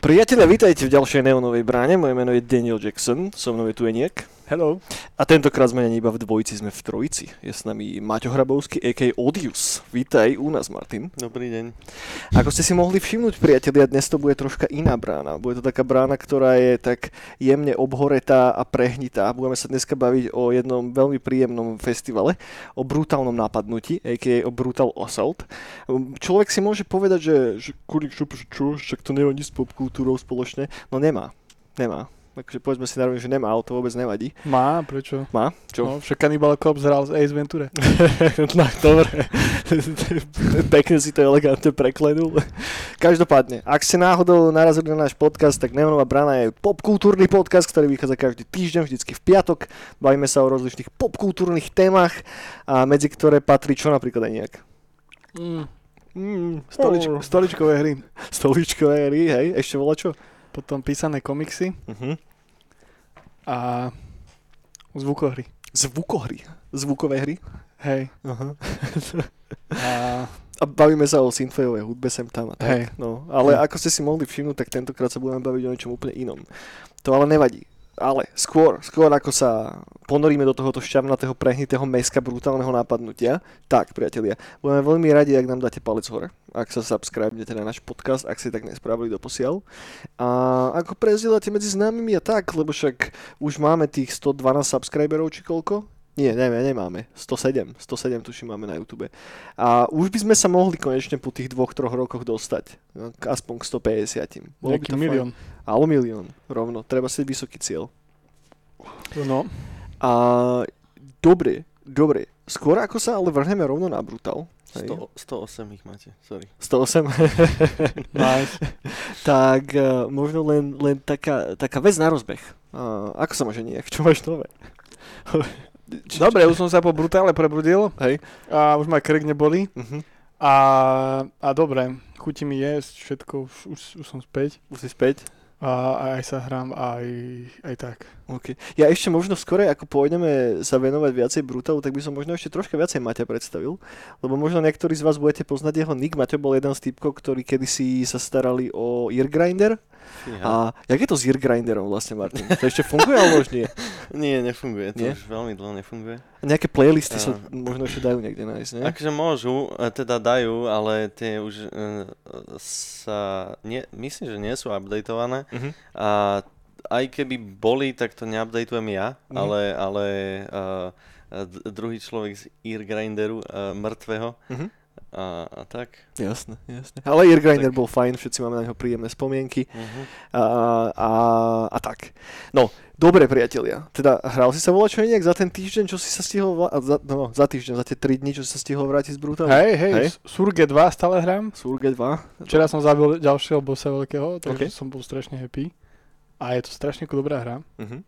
Priatelia, vítajte v ďalšej neonovej bráne. Moje meno je Daniel Jackson, so mnou je tu Eniek. Hello. A tentokrát sme nie iba v dvojici, sme v trojici. Je s nami Maťo Hrabovský, a.k.a. Odius. Vítaj u nás, Martin. Dobrý deň. Ako ste si mohli všimnúť, priatelia, dnes to bude troška iná brána. Bude to taká brána, ktorá je tak jemne obhoretá a prehnitá. Budeme sa dneska baviť o jednom veľmi príjemnom festivale, o brutálnom napadnutí, a.k.a. o Brutal Assault. Človek si môže povedať, že, že kurik, čo, čo, však to nemá nič s popkultúrou spoločne. No nemá. Nemá. Takže povedzme si narovne, že nemá, ale to vôbec nevadí. Má, prečo? Má? Čo? No, však Cannibal Corpse hral z Ace Ventura. no, dobre. Pekne si to elegantne preklenul. Každopádne, ak ste náhodou narazili na náš podcast, tak Neonová brana je popkultúrny podcast, ktorý vychádza každý týždeň, vždycky v piatok. Bavíme sa o rozličných popkultúrnych témach, a medzi ktoré patrí čo napríklad aj nejak? Mm. Mm, Stolič, oh. stoličkové hry. Stoličkové hry, hej, ešte volá čo? Potom písané komiksy Uh-huh. A zvukohry. Zvukohry. Zvukové hry. Hej. Aha. A A bavíme sa o synthwaveovej hudbe sem tam a tak. Hej. No, ale Hej. ako ste si mohli všimnúť, tak tentokrát sa budeme baviť o niečom úplne inom. To ale nevadí. Ale skôr, skôr ako sa ponoríme do tohoto šťavnatého, prehnitého meska brutálneho napadnutia, tak priatelia, budeme veľmi radi, ak nám dáte palec hore, ak sa subscribnete na náš podcast, ak ste tak nespravili doposiaľ. A ako prezdielate medzi známymi a tak, lebo však už máme tých 112 subscriberov či koľko? Nie, neviem, nemáme. 107. 107 tuším máme na YouTube. A už by sme sa mohli konečne po tých dvoch, troch rokoch dostať. No, k aspoň k 150. Bolo by to milión. Fajn. Alebo milión, rovno. Treba si vysoký cieľ. No. A dobre, dobre. Skôr ako sa ale vrhneme rovno na Brutal. hej, 100, 108 ich máte, sorry. 108. Nice. tak uh, možno len, len taká, taká vec na rozbeh. Uh, ako sa môže nejak? Čo máš nové? Dobre, už som sa po brutále prebudil Hej. a už ma krk neboli. Uh-huh. A, a dobre, chutí mi jesť všetko, už, už, už som späť. Už si späť? A, a aj sa hrám, aj, aj tak. OK. Ja ešte možno skore, ako pôjdeme sa venovať viacej Brutalu, tak by som možno ešte troška viacej Maťa predstavil. Lebo možno niektorí z vás budete poznať jeho nick. Maťo bol jeden z typkov, ktorí kedysi sa starali o Eargrinder. A jak je to s Eargrinderom vlastne, Martin? To ešte funguje alebo už nie? Nie, nefunguje, to Nie? už veľmi dlho nefunguje. A nejaké playlisty sa Á. možno ešte dajú niekde nájsť, nie? Akože môžu, e, teda dajú, ale tie už uh, sa, nie, myslím, že nie sú updateované. Mhm. A aj keby boli, tak to neupdateujem ja, Mhm. ale, ale uh, druhý človek z Eargrinderu, uh, mŕtvého Mhm. a, a tak. Jasné, jasné. Ale Eargrinder Tak. bol fajn, všetci máme na neho príjemné spomienky. Uh-huh. a, a, a tak. No, dobre priatelia. Teda hral si sa volať čo nejak za ten týždeň, čo si sa stihol, vla- za, no, za týždeň, za tie 3 dní, čo si sa stihol vrátiť z Brutalu? Hej, hej, Hej. Surge 2 stále hrám. Surge 2. Včera som zabil ďalšieho bossa veľkého, takže OK. som bol strašne happy. A je to strašne dobrá hra. Uh-huh.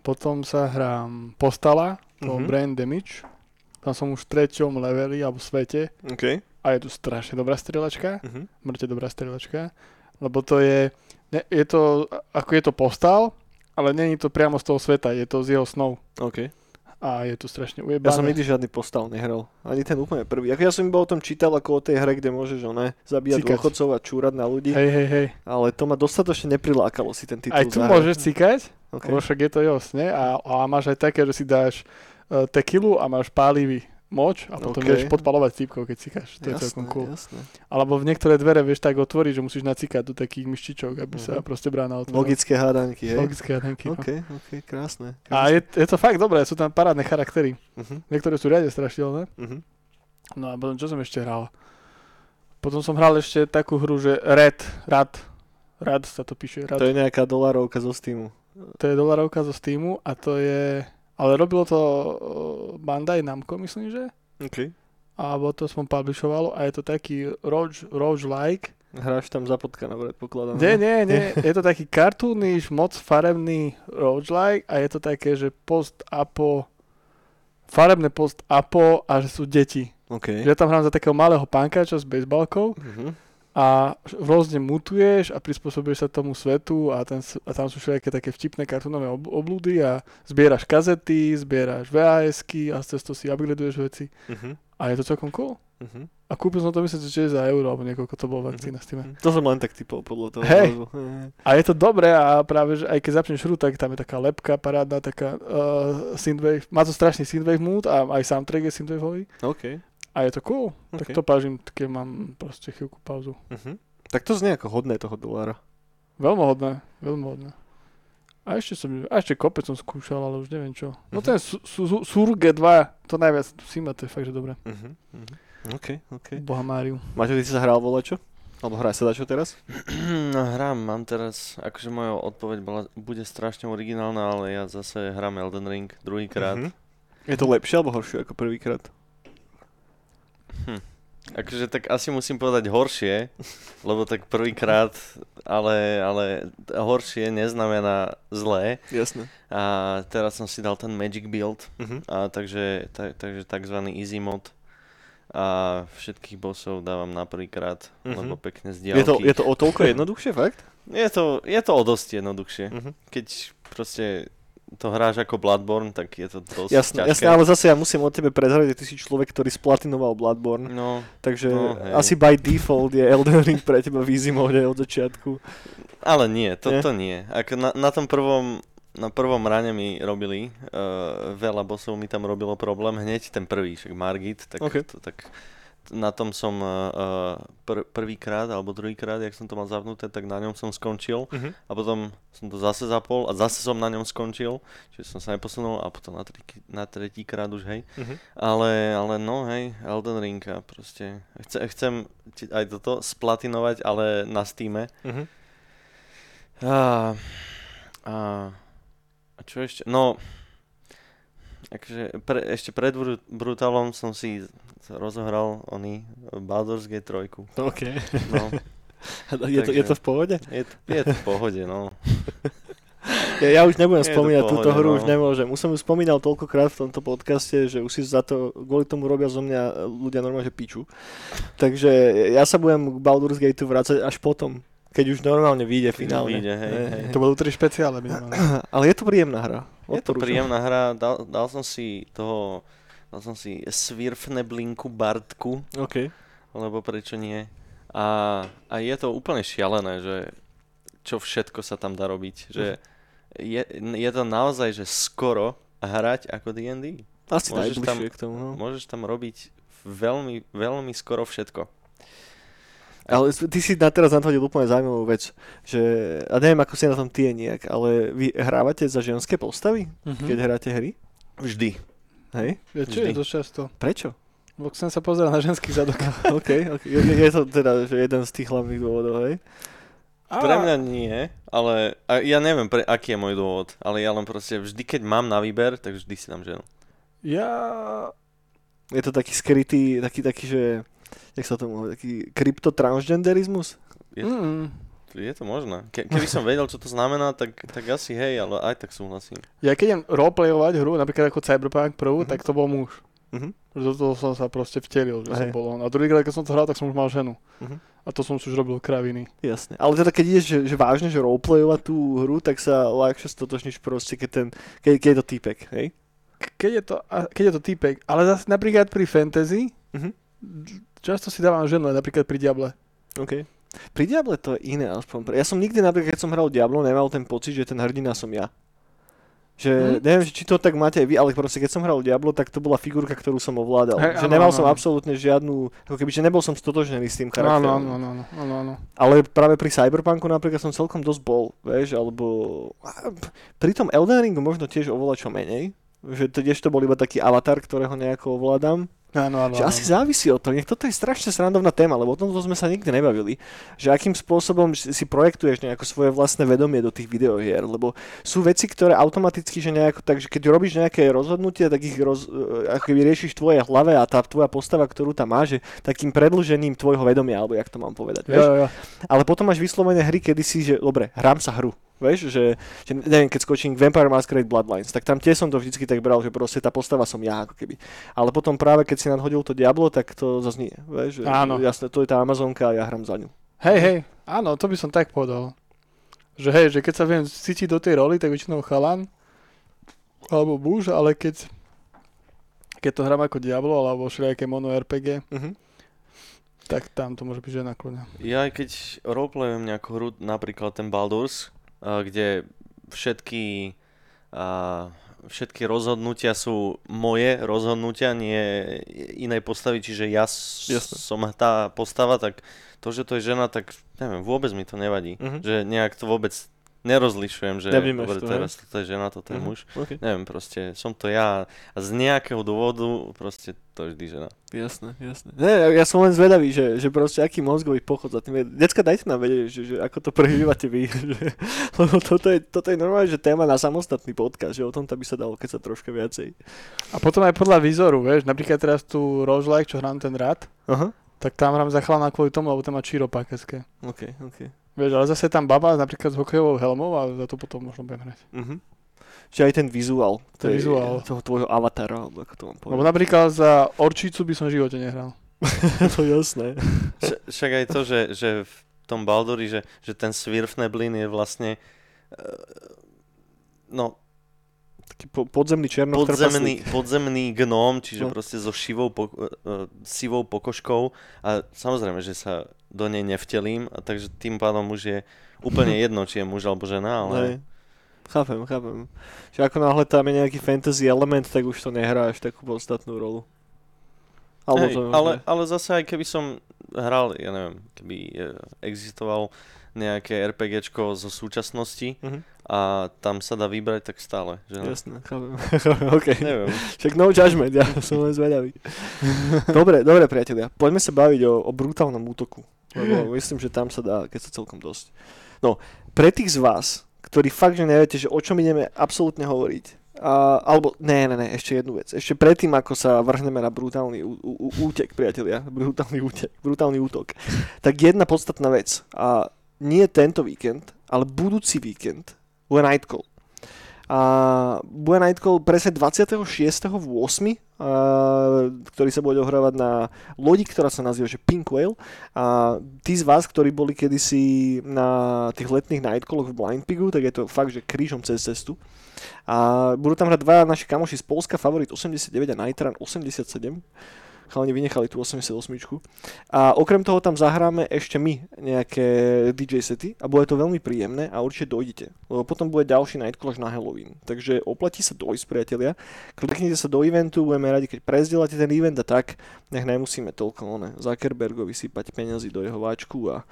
Potom sa hrám Postala, to Mhm. Brain Damage. Tam som už v treťom leveli alebo svete OK. a je tu strašne dobrá strieľačka. Uh-huh. Mŕte dobrá strieľačka. Lebo to je, ne, je to, ako je to postal, ale není to priamo z toho sveta, je to z jeho snov. OK. A je to strašne Ja som ujebané. nikdy žiadny postal nehral. Ani ten úplne prvý. Ja som iba o tom čítal ako o tej hre, kde môžeš oné, zabíjať Cikať. dôchodcov a čúrať na ľudí. Hej, hej, hej. Ale to ma dostatočne neprilákalo si ten titul Aj tu môžeš cikať, OK. lebo však je to jos, ne? A, a máš aj také, že si dáš uh, tequilu a máš pálivý moč a potom OK. vieš podpalovať cípkov, keď cikáš. To je Jasné, celkom cool. jasné. Alebo v niektoré dvere vieš tak otvoriť, že musíš nacikať do takých myštičok, aby sa Mhm. proste brána otvorila. Logické hádanky, hej? Logické hadanky. no. OK, OK, krásne. A je, je to fakt dobré, sú tam parádne charaktery. Uh-huh, Niektoré sú riadne strašidelné. uh-huh. No a potom čo som ešte hral? Potom som hral ešte takú hru, že Red, Rad, Rad sa to píše, Rad. To je nejaká dolarovka zo Steamu. To je dolarovka zo Steamu a to je... Ale robilo to uh, Bandai Namco, myslím, že? OK. Alebo to som publishovalo a je to taký roach-like. Hráš tam za potkana, predpokladám. Nie, nie, nie. Je to taký kartúniš, moc farebný roach-like a je to také, že post-apo farebné post-apo a že sú deti. OK. Že ja tam hrám za takého malého pankáča s bejsbalkou Uh-huh. A rôzne mutuješ a prispôsobuješ sa tomu svetu a, ten, a tam sú všetké také vtipné kartúnové ob, oblúdy a zbieraš kazety, zbieraš VHSky a cez to si upgradeuješ veci Uh-huh. a je to celkom cool. Uh-huh. A kúpil som to myslím, že 60 eur alebo niekoľko to bolo vakcína s tým. To som len tak typol podľa toho. Hej. A je to dobré a práve, že aj keď zapneš hru, tak tam je taká lepka parádna, taká uh, synthwave. Má to strašný synthwave mood a aj soundtrack je synthwaveový. OK. A je to cool. OK. Tak to pážim, keď mám proste chvíľku pauzu. Uh-huh. Tak to znie ako hodné toho dolára. Veľmi hodné, veľmi hodné. A ešte som, a ešte kopec som skúšal, ale už neviem čo. No Mhm. ten Su- Su- Surge 2, to najviac, Sima, to je fakt, že dobré. Uh-huh. Uh-huh. OK, OK. Boha Máriu. Maťo, ty si sa hral volačo? Alebo hraj sa dačo teraz? No hrám, mám teraz, akože moja odpoveď bola, bude strašne originálna, ale ja zase hrám Elden Ring druhýkrát. Mhm. Je to lepšie alebo horšie ako prvýkrát? Akože tak asi musím povedať horšie, lebo tak prvýkrát, ale, ale horšie neznamená zlé. Jasné. A teraz som si dal ten Magic Build, Uh-huh. a takže, tak, takže takzvaný easy mod. A všetkých bossov dávam na prvýkrát, Mhm. lebo pekne z Je to, je to o toľko jednoduchšie, fakt? je, to, je to o dosť jednoduchšie. Uh-huh. Keď proste to hráš ako Bloodborne, tak je to dosť Jasné, ťažké. jasné, ale zase ja musím od tebe prezradiť, že ty si človek, ktorý splatinoval Bloodborne, No, takže No, hej. asi by default je Elden Ring pre teba v easy mode od začiatku. ale nie, to, Nie? to nie. Ako na, na tom prvom, na prvom rane mi robili, uh, veľa bossov mi tam robilo problém, hneď ten prvý, však Margit, tak, Ok. to, tak na tom som uh, pr- prvýkrát alebo druhýkrát, jak som to mal zavnuté, tak na ňom som skončil Uh-huh. a potom som to zase zapol a zase som na ňom skončil, čiže som sa neposunul a potom na, tri, na tretíkrát už, hej. Uh-huh. Ale, ale no hej, Elden Ring a proste chce, chcem aj toto splatinovať, ale na Steame. Uh-huh. A, a, a čo ešte? No, akože pre, ešte pred Bru- Brutalom som si rozohral oný Baldur's Gate 3. OK. No, je, to, je to v pohode? je, to, je to v pohode, no. Ja, ja už nebudem Je spomínať v túto pohode, hru, no. už nemôžem. Už som ju spomínal toľkokrát v tomto podcaste, že už si za to, kvôli tomu robia zo mňa ľudia normálne, že piču. Takže ja sa budem k Baldur's Gate vrácať až potom, keď už normálne vyjde finálne. vyjde, hej, hej. To budú tri špeciále. Ale je to príjemná hra. Je to príjemná hra, dal, dal som si toho, dal som si Svirfne blinku Bartku, OK. lebo prečo nie. A, a je to úplne šialené, že čo všetko sa tam dá robiť. Že je, je to naozaj, že skoro hrať ako D&D. Asi Môžeš tam- k tomu. No. Môžeš tam robiť veľmi, veľmi skoro všetko. Ale ty si na teraz nadhodil úplne zaujímavú vec, že, a neviem ako si na tom tie nejak, ale vy hrávate za ženské postavy, Mhm. keď hráte hry? Vždy. Hej? Je, čo je Vždy. to často? Prečo? Lebo chcem sa pozerať na ženský zadok. OK, okay. Je, je to teda že jeden z tých hlavných dôvodov, hej? Pre mňa nie, ale a ja neviem, pre, aký je môj dôvod, ale ja len proste vždy, keď mám na výber, tak vždy si dám ženu. Ja... Je to taký skrytý, taký, taký, že, jak sa to môže, taký kryptotransgenderizmus? Je- Mm. Je to možné. Ke, keby som vedel, čo to znamená, tak, tak asi hej, ale aj tak súhlasím. Ja keď idem roleplayovať hru, napríklad ako Cyberpunk prvú, Mhm. tak to bol muž. Mhm. Do toho som sa proste vtelil, že som Hej. bol on. A druhýkrát, keď som to hral, tak som už mal ženu. Mhm. A to som si už robil kraviny. Jasne. Ale teda keď ideš, že, že vážne, že roleplayovať tú hru, tak sa ľahšie stotočníš proste, keď, ten, keď, keď je to týpek, hej? Keď je to, keď je to týpek, ale zase napríklad pri fantasy, Mhm. Často si dávam ženu, napríklad pri Diable. OK. Pri Diable to je iné, aspoň. Ja som nikdy napríklad, keď som hral Diablo, nemal ten pocit, že ten hrdina som ja. Že Mhm. neviem, či to tak máte aj vy, ale proste keď som hral Diablo, tak to bola figurka, ktorú som ovládal. Hej, že áno, nemal áno, som áno. absolútne žiadnu, ako keby, že nebol som stotožnený s tým charakterom. áno, áno, áno, áno, áno. Ale práve pri Cyberpunku napríklad som celkom dosť bol, vieš, alebo pri tom Elden Ringu možno tiež oveľa čo menej, že tiež to bol iba taký avatar, ktorého nejako ovládam. Áno, áno, Že áno. asi závisí od toho. Nech toto je strašne srandovná téma, lebo o tomto sme sa nikdy nebavili. Že akým spôsobom si projektuješ nejako svoje vlastné vedomie do tých videohier, lebo sú veci, ktoré automaticky, že nejako, takže keď robíš nejaké rozhodnutie, tak ich roz, e, ako keby riešiš v tvojej hlave a tá tvoja postava, ktorú tam máš, je takým predlžením tvojho vedomia, alebo jak to mám povedať. Jo, jo, jo. Ale potom máš vyslovene hry, kedy si, že dobre, hrám sa hru. Vieš, že, že neviem, keď skočím k Vampire Masquerade Bloodlines, tak tam tiež som to vždycky tak bral, že proste tá postava som ja, ako keby. Ale potom práve keď si nadhodil to Diablo, tak to zase nie. Vieš, že, Áno. Jasné, to je tá Amazonka a ja hrám za ňu. Hej, hej, áno, to by som tak povedal. Že hej, že keď sa viem cítiť do tej roli, tak väčšinou chalan, alebo muž, ale keď, keď to hrám ako Diablo, alebo všelijaké mono RPG, Mhm. tak tam to môže byť žena kľudne. Ja aj keď roleplayujem nejakú hru, napríklad ten Baldur's, kde všetky, a, všetky rozhodnutia sú moje rozhodnutia, nie inej postavy, čiže ja Jasné. som tá postava, tak to, že to je žena, tak neviem, vôbec mi to nevadí. Mhm. Že nejak to vôbec nerozlišujem, že dobre, to, teraz toto je žena, toto je Mhm. muž. OK. Neviem, proste som to ja a z nejakého dôvodu proste to je vždy žena. Jasné, jasné. Ne, ja som len zvedavý, že, že proste aký mozgový pochod za tým je. Decka, dajte nám vedieť, že, že ako to prežívate vy. Že, lebo toto je, toto je normálne, že téma na samostatný podcast, že o tomto by sa dalo keď sa troška viacej. A potom aj podľa výzoru, vieš, napríklad teraz tu roguelike, čo hrám ten rád, Aha. tak tam hrám za chalana kvôli tomu, lebo tam má číro pakeské. OK, OK. Vieš, ale zase tam baba napríklad s hokejovou helmou a za to potom možno budem hrať. Mhm. Čiže aj ten vizuál. Ten tej- vizuál. Toho tvojho avatara, alebo ako to mám Lebo povedať. napríklad za orčicu by som v živote nehral. to je jasné. Vš- Však aj to, že, že v tom Balduri, že, že ten Svirfneblin je vlastne eh, no, Taký po, podzemný černoch podzemný, podzemný gnóm, čiže No. proste so šivou, po, uh, sivou pokožkou a samozrejme, že sa do nej nevtelím, a takže tým pádom už je úplne jedno, či je muž alebo žena, ale Hej. Chápem, chápem. Že ako náhle tam je nejaký fantasy element, tak už to nehrá až takú podstatnú rolu. Alebo Hej, to, ale, ale zase aj keby som hral, ja neviem, keby eh, existoval nejaké RPGčko zo súčasnosti Mhm. A tam sa dá vybrať, tak stále, že no? Jasné, chápem. OK. Neviem. Však no judgment, ja som len zvedavý. dobre, dobre priatelia, poďme sa baviť o, o brutálnom útoku. Lebo myslím, že tam sa dá, keď sa celkom dosť. No, pre tých z vás, ktorí fakt, že neviete, že o čom ideme absolútne hovoriť, a, alebo, ne, ne, ne, ešte jednu vec. Ešte predtým, ako sa vrhneme na brutálny ú, ú- útek, priatelia, brutálny útek, brutálny útok, tak jedna podstatná vec. A nie tento víkend, ale budúci víkend bude Nightcall. A bude Nightcall presne 26.8., a, ktorý sa bude ohrávať na lodi, ktorá sa nazýva že Pink Whale. A tí z vás, ktorí boli kedysi na tých letných Nightcalloch v Blind Pigu, tak je to fakt, že krížom cez cestu. A budú tam hrať dva naši kamoši z Polska, Favorit 89 a Nitran 87. Chalani vynechali tú 88. A okrem toho tam zahráme ešte my nejaké DJ sety a bude to veľmi príjemné a určite dojdete. Lebo potom bude ďalší Nightcall až na Halloween. Takže oplatí sa dojsť, priatelia. Kliknite sa do eventu, budeme radi, keď prezdielate ten event a tak, nech nemusíme toľko one, Zuckerbergovi sypať peniazy do jeho váčku a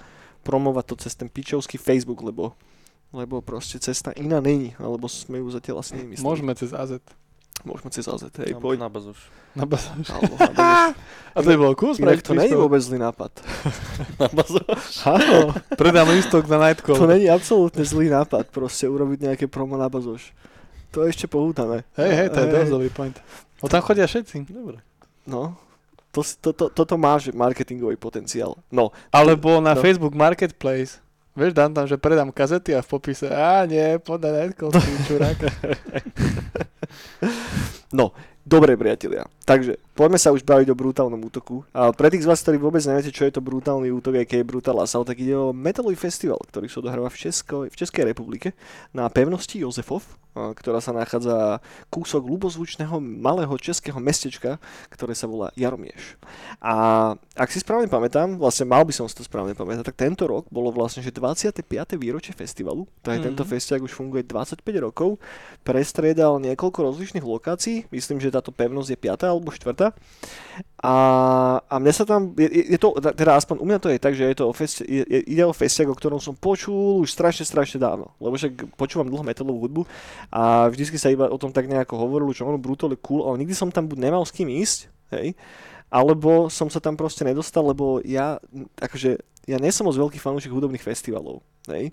promovať to cez ten pičovský Facebook, lebo lebo proste cesta iná není, alebo sme ju zatiaľ asi nemysleli. Môžeme cez AZ. Môžeme cez AZ, hej, Alebo poď. na bazuš. Na bazáž. Alebo na. A to by bolo cool Inak spraviť to není vôbec zlý nápad. Na bazuš. Áno, Predám listok na Nightcall. to není absolútne zlý nápad, proste urobiť nejaké promo na bazoš. To je ešte pohútané. Hej, hej, to je dosť dobrý point. O tam chodia všetci. Dobre. No, to, to, to, toto má že marketingový potenciál. No, Alebo na No. Facebook Marketplace. Vieš, dám tam, že predám kazety a v popise, a nie, podaj ty čurák. No, dobre priatelia. Takže, poďme sa už baviť o brutálnom útoku. A pre tých z vás, ktorí vôbec neviete, čo je to brutálny útok, keď je Brutal Assault, tak ide o metalový festival, ktorý sa odohráva v, Česko, v Českej republike na pevnosti Jozefov, ktorá sa nachádza kúsok ľubozvučného malého českého mestečka, ktoré sa volá Jaromieš. A ak si správne pamätám, vlastne mal by som si to správne pamätať, tak tento rok bolo vlastne, že 25. výročie festivalu, tak Mhm. tento festiak už funguje 25 rokov, prestriedal niekoľko rozličných lokácií, myslím, že táto pevnosť je 5. alebo 4. A, a mne sa tam, je, je to, teda aspoň u mňa to je tak, že je to o festi, je, je, ide o festiak, o ktorom som počul už strašne, strašne dávno, lebo však počúvam dlho metalovú hudbu a vždycky sa iba o tom tak nejako hovorilo, čo ono Brutal je cool, ale nikdy som tam buď nemal s kým ísť, hej, alebo som sa tam proste nedostal, lebo ja, akože, ja nie som moc veľký fanúšik hudobných festivalov, hej.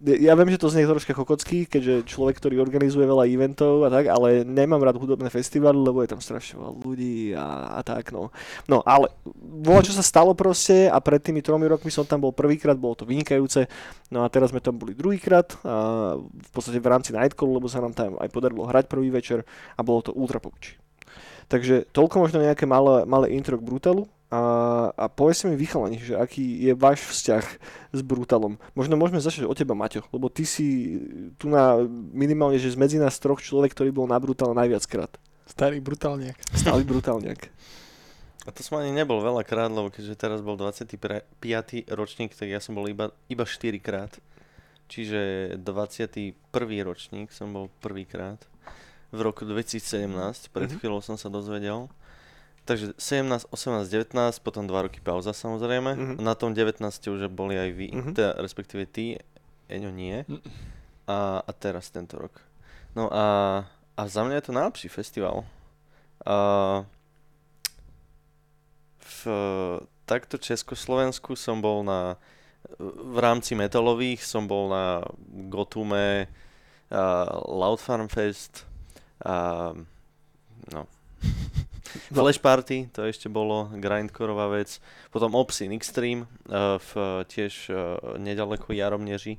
Ja viem, že to znie troška kokocky, keďže človek, ktorý organizuje veľa eventov a tak, ale nemám rád hudobné festivaly, lebo je tam strašne veľa ľudí a, a tak, no. No, ale bolo, čo sa stalo proste a pred tými tromi rokmi som tam bol prvýkrát, bolo to vynikajúce, no a teraz sme tam boli druhýkrát a v podstate v rámci Nightcall, lebo sa nám tam aj podarilo hrať prvý večer a bolo to ultra pokuči. Takže toľko možno nejaké malé, malé intro k Brutalu A, a povedzte mi vychalani, že aký je váš vzťah s Brutalom. Možno môžeme začať od teba, Maťo, lebo ty si tu na minimálne, že z medzi nás troch človek, ktorý bol na Brutale najviackrát. Starý brutálniak. Stály brutálňak. A to som ani nebol veľakrát, lebo keďže teraz bol 25. ročník, tak ja som bol iba, iba 4 krát. Čiže 21. ročník som bol prvýkrát v roku 2017, pred Mhm. chvíľou som sa dozvedel. Takže 17, 18, 19, potom 2 roky pauza samozrejme. Mhm. Na tom 19 už boli aj vy, Mhm. teda, respektíve ty, Eňo nie. Mm. A, a teraz tento rok. No a, a za mňa je to najlepší festival. A, v takto Československu som bol na v rámci metalových som bol na Gotume, a Loud Farm Fest, a, no. No. Flash Party, to ešte bolo, grindcoreová vec. Potom Obscene Extreme, uh, v, tiež uh, nedaleko Jaromneži.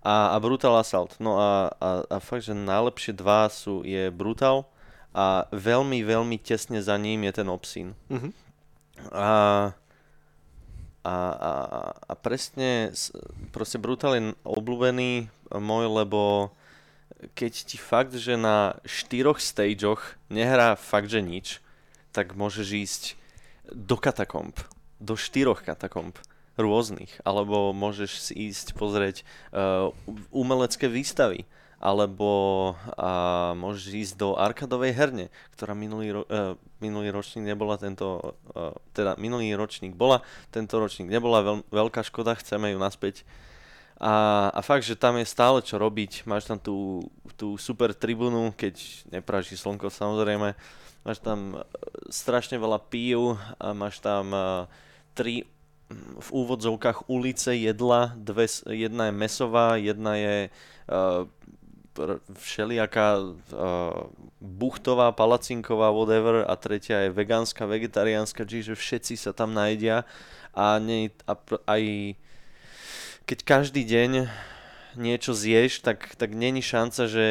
A, a Brutal Assault. No a, a, a fakt, že najlepšie dva sú, je Brutal a veľmi, veľmi tesne za ním je ten Obscene. Mhm. A, a, a, a presne, proste Brutal je obľúbený môj, lebo keď ti fakt, že na štyroch stageoch nehrá fakt, že nič, tak môžeš ísť do katakomb, do štyroch katakomb rôznych, alebo môžeš si ísť pozrieť uh, umelecké výstavy, alebo a môžeš ísť do arkadovej herne, ktorá minulý, ro- uh, minulý ročník nebola tento, uh, teda minulý ročník bola, tento ročník nebola, veľ, veľká škoda, chceme ju naspäť. A, a fakt, že tam je stále čo robiť, máš tam tú, tú super tribúnu, keď nepráži slnko samozrejme, máš tam e, strašne veľa pív a máš tam uh, tri v úvodzovkách ulice jedla, dve, jedna je mesová, jedna je uh, všelijaká uh, buchtová, palacinková, whatever a tretia je vegánska, vegetariánska, čiže všetci sa tam najedia. A, nie, a pr- aj keď každý deň niečo zješ, tak, tak není šanca, že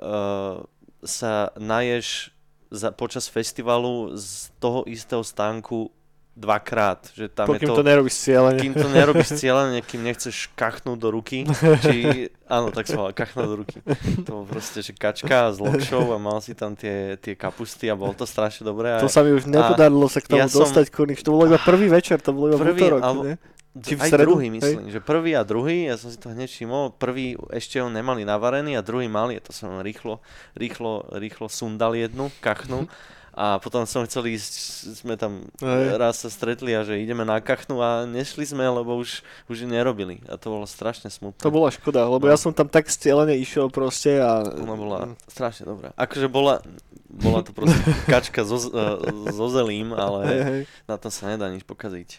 uh, sa naješ za, počas festivalu z toho istého stánku dvakrát. Že tam Pokým je to, to, nerobíš cieľene. kým to nerobíš cieľene, kým nechceš kachnúť do ruky, či, áno, tak sa volá, kachnúť do ruky. To bolo proste, že kačka s lokšou a mal si tam tie, tie kapusty a bolo to strašne dobré. To sa mi už nepodarilo sa k tomu ja som- dostať, kurník. To bolo iba prvý večer, to bolo iba Prvý, útorok, alebo- či v aj druhý hej? myslím, že prvý a druhý, ja som si to hneď všimol, prvý ešte ho nemali navarený a druhý mali, to som rýchlo, rýchlo, rýchlo sundal jednu, kachnu a potom som chcel ísť, sme tam Hej. raz sa stretli a že ideme na kachnu a nešli sme, lebo už, už nerobili a to bolo strašne smutné. To bola škoda, lebo No. ja som tam tak cieľene išiel proste a... Ona bola strašne dobrá. Akože bola, bola to proste kačka so, z- eh, so zelím, ale... Hej. Na tom sa nedá nič pokaziť.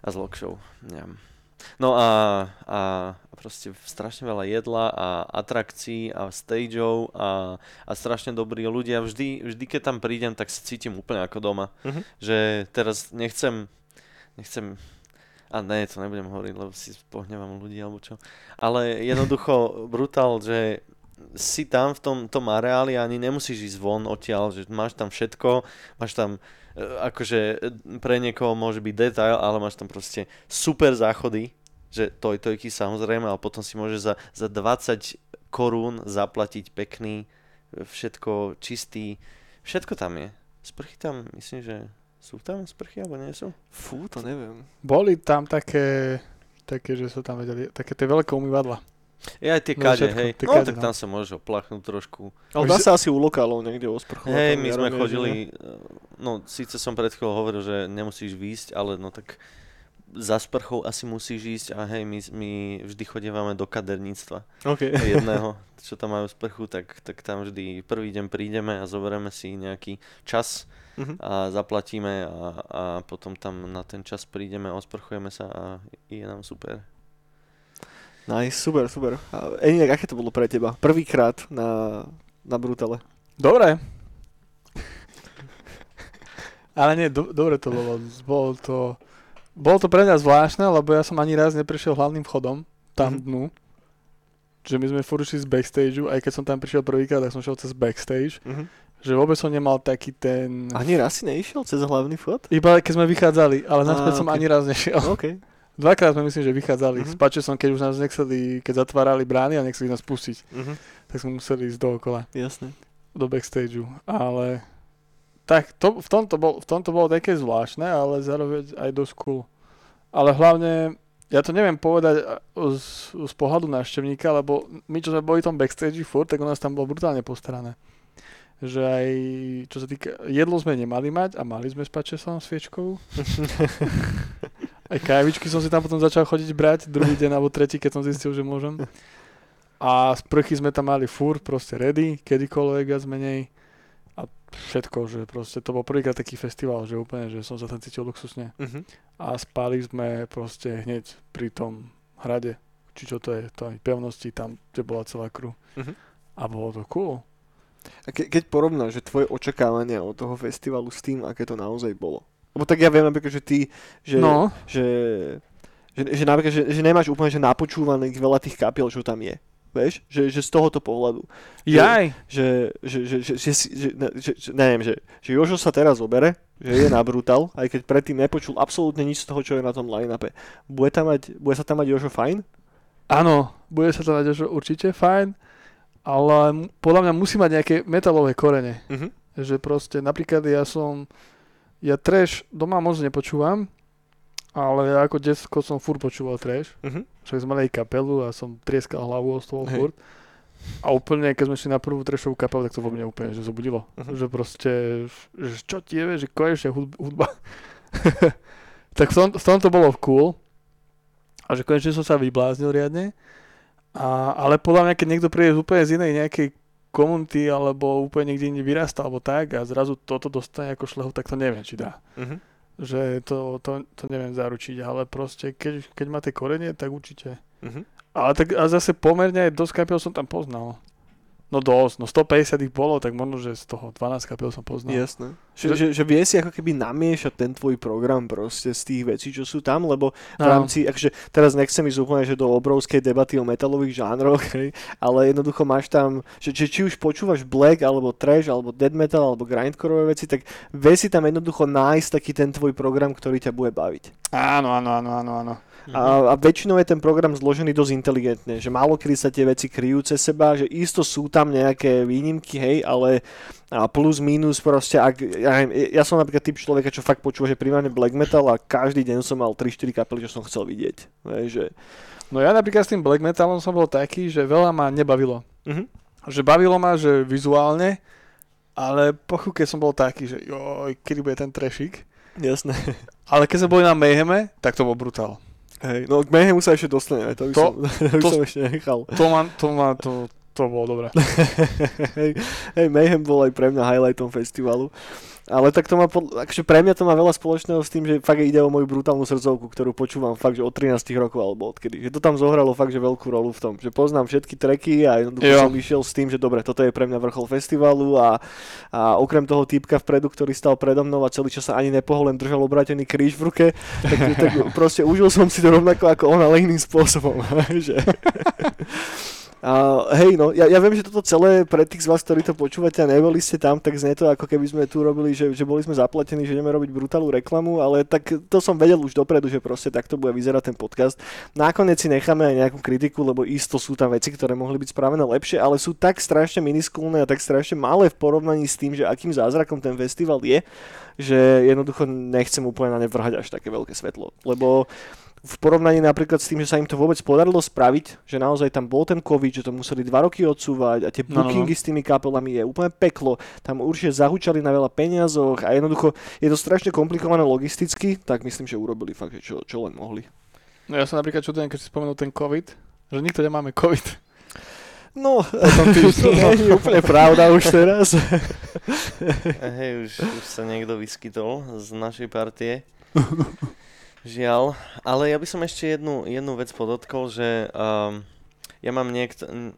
A s lokšou. Ja. No a, a proste strašne veľa jedla a atrakcií a stageov a, a strašne dobrí ľudia. Vždy, vždy, keď tam prídem, tak sa cítim úplne ako doma. Mhm. Že teraz nechcem, nechcem, a ne, to nebudem hovoriť, lebo si pohnevam ľudí alebo čo. Ale jednoducho brutál, že si tam v tom, tom areáli ani nemusíš ísť von odtiaľ, že máš tam všetko, máš tam akože e, pre niekoho môže byť detail, ale máš tam proste super záchody, že toj tojky samozrejme, ale potom si môžeš za, za 20 korún zaplatiť pekný, e, všetko čistý, všetko tam je. Sprchy tam, myslím, že sú tam sprchy, alebo nie sú? Fú, to neviem. Boli tam také, také, že sa tam vedeli, také tie veľké umývadla. Je aj tie No, kade, všetko, hej. tie No, kade, tak no. tam sa môžeš oplachnúť trošku. Ale dá sa asi u lokálov niekde osprchovať. Hej, my sme chodili, že e, no síce som pred chvíľou hovoril, že nemusíš výjsť, ale no tak za sprchou asi musíš ísť a hej, my, my vždy chodievame do kaderníctva nie? OK. jedného, čo tam majú sprchu, tak, tak tam vždy prvý deň prídeme a zoberieme si nejaký čas Mhm. a zaplatíme a, a potom tam na ten čas prídeme, osprchujeme sa a je nám super. Nice, super, super. A aké to bolo pre teba? Prvýkrát na, na Brutale. Dobre. Ale nie, do, dobre to bolo. Bolo to, bolo to pre mňa zvláštne, lebo ja som ani raz neprišiel hlavným vchodom, tam Mhm. dnu. Že my sme furt z backstageu, aj keď som tam prišiel prvýkrát, tak som šiel cez backstage. Mhm. Že vôbec som nemal taký ten... Ani raz si neišiel cez hlavný vchod? Iba keď sme vychádzali, ale naspäť Á, som ok. ani raz nešiel. OK. Dvakrát sme myslím, že vychádzali. Mhm. Mm-hmm. S Pačesom, keď už nás nechceli, keď zatvárali brány a nechceli nás pustiť, Mhm. tak sme museli ísť dookola Jasné. do backstageu. Ale tak to, v, tomto bol, v tomto bolo také zvláštne, ale zároveň aj dosť cool. Ale hlavne, ja to neviem povedať z, z pohľadu návštevníka, lebo my, čo sme boli v tom backstage furt, tak u nás tam bolo brutálne postarané. Že aj, čo sa týka, jedlo sme nemali mať a mali sme s Pačesom sviečkou. Aj kávičky som si tam potom začal chodiť brať, druhý deň alebo tretí, keď som zistil, že môžem. A sprchy sme tam mali furt proste ready, kedykoľvek viac menej. A všetko, že proste to bol prvýkrát taký festival, že úplne, že som sa tam cítil luxusne. Mhm. A spali sme proste hneď pri tom hrade, či čo to je, to aj pevnosti tam, kde bola celá crew. Mhm. A bolo to cool. A ke, keď porovnáš, že tvoje očakávania od toho festivalu s tým, aké to naozaj bolo. Lebo tak ja viem napríklad, že ty, že, no, že, že, že, napríklad, že, že nemáš úplne že napočúvaných veľa tých kapiel, čo tam je. Vieš? Že, že z tohoto pohľadu. jaj, Že, že, že, že, že, že, že, že neviem, že, že Jožo sa teraz obere, že je na Brutal, aj keď predtým nepočul absolútne nič z toho, čo je na tom line-upe. Bude, tam mať, bude sa tam mať Jožo fajn? áno, bude sa to mať že určite fajn, ale podľa mňa musí mať nejaké metalové korene. Mhm. Že proste, napríklad ja som, ja trash doma moc nepočúvam, ale ja ako detsko som furt počúval trash. Mhm. Však sme mali kapelu a som trieskal hlavu o stôl Hej. furt. A úplne, keď sme šli na prvú trashovú kapelu, tak to vo mne úplne že zobudilo. Mhm. Že proste, že čo ti je, že konečne hudba. tak v, tom, v tomto bolo cool. A že konečne som sa vybláznil riadne. A, ale podľa mňa, keď niekto príde z úplne z inej nejakej komunity alebo úplne niekde inde vyrastá alebo tak a zrazu toto dostane ako šlehu, tak to neviem, či dá. Mhm. Že to, to, to neviem zaručiť, ale proste keď, keď máte korenie, tak určite. Mhm. Ale tak a zase pomerne aj dosť kapiel som tam poznal. No dosť, no 150 ich bolo, tak možno, že z toho 12 kapiel som poznal. Jasné. Že, že, že vie si ako keby namiešať ten tvoj program proste z tých vecí, čo sú tam, lebo v Áno. rámci, akože teraz nechcem ísť úplne, že do obrovskej debaty o metalových žánroch, hej, ale jednoducho máš tam, že, že či už počúvaš black, alebo trash, alebo dead metal, alebo grindcore veci, tak vie si tam jednoducho nájsť taký ten tvoj program, ktorý ťa bude baviť. Áno, áno, áno, áno, áno. Mhm. A, a väčšinou je ten program zložený dosť inteligentne, že málo kedy sa tie veci kryjú cez seba, že isto sú tam nejaké výnimky, hej, ale a plus minus proste, ak, ja, ja som napríklad typ človeka, čo fakt počúva, že primárne black metal a každý deň som mal 3-4 kapely, čo som chcel vidieť. Hej, že, No ja napríklad s tým black metalom som bol taký, že veľa ma nebavilo. mhm. Že bavilo ma, že vizuálne, ale po chvíľke som bol taký, že joj, kedy bude ten trešik. Jasné. Ale keď sme boli na Mayheme, tak to bol brutál. Hej, no k Mayhemu sa ešte dostaneme, to by To- som, to, by som ešte nechal. To ma, to ma, to, to bolo dobré. hej, hej, Mayhem bol aj pre mňa highlightom festivalu. Ale tak to má, pod, akože pre mňa to má veľa spoločného s tým, že fakt ide o moju brutálnu srdcovku, ktorú počúvam fakt, že od 13 rokov alebo odkedy. Že to tam zohralo fakt, že veľkú rolu v tom, že poznám všetky treky a jednoducho Jo. som išiel s tým, že dobre, toto je pre mňa vrchol festivalu a, a okrem toho týpka vpredu, ktorý stal predo mnou a celý čas sa ani nepohol, len držal obrátený kríž v ruke, tak, tak proste užil som si to rovnako ako on, ale iným spôsobom. že... Hej, no, ja, ja viem, že toto celé pre tých z vás, ktorí to počúvate a neboli ste tam, tak znie to ako keby sme tu robili, že, že boli sme zaplatení, že ideme robiť brutálnu reklamu, ale tak to som vedel už dopredu, že proste takto bude vyzerať ten podcast. Nakoniec si necháme aj nejakú kritiku, lebo isto sú tam veci, ktoré mohli byť spravené lepšie, ale sú tak strašne miniskulné a tak strašne malé v porovnaní s tým, že akým zázrakom ten festival je, že jednoducho nechcem úplne na ne vrhať až také veľké svetlo, lebo v porovnaní napríklad s tým, že sa im to vôbec podarilo spraviť, že naozaj tam bol ten COVID, že to museli dva roky odsúvať a tie No, no, no. bookingy s tými kapelami je úplne peklo. Tam určite zahučali na veľa peniazoch a jednoducho je to strašne komplikované logisticky, tak myslím, že urobili fakt, že čo, čo len mohli. No ja sa napríklad čudujem, keď si spomenul ten COVID, že nikto nemáme COVID. No, to no. nie je úplne pravda už teraz. Hej, už, už sa niekto vyskytol z našej partie. Žiaľ. Ale ja by som ešte jednu, jednu vec podotkol, že um, ja mám niekto, uh,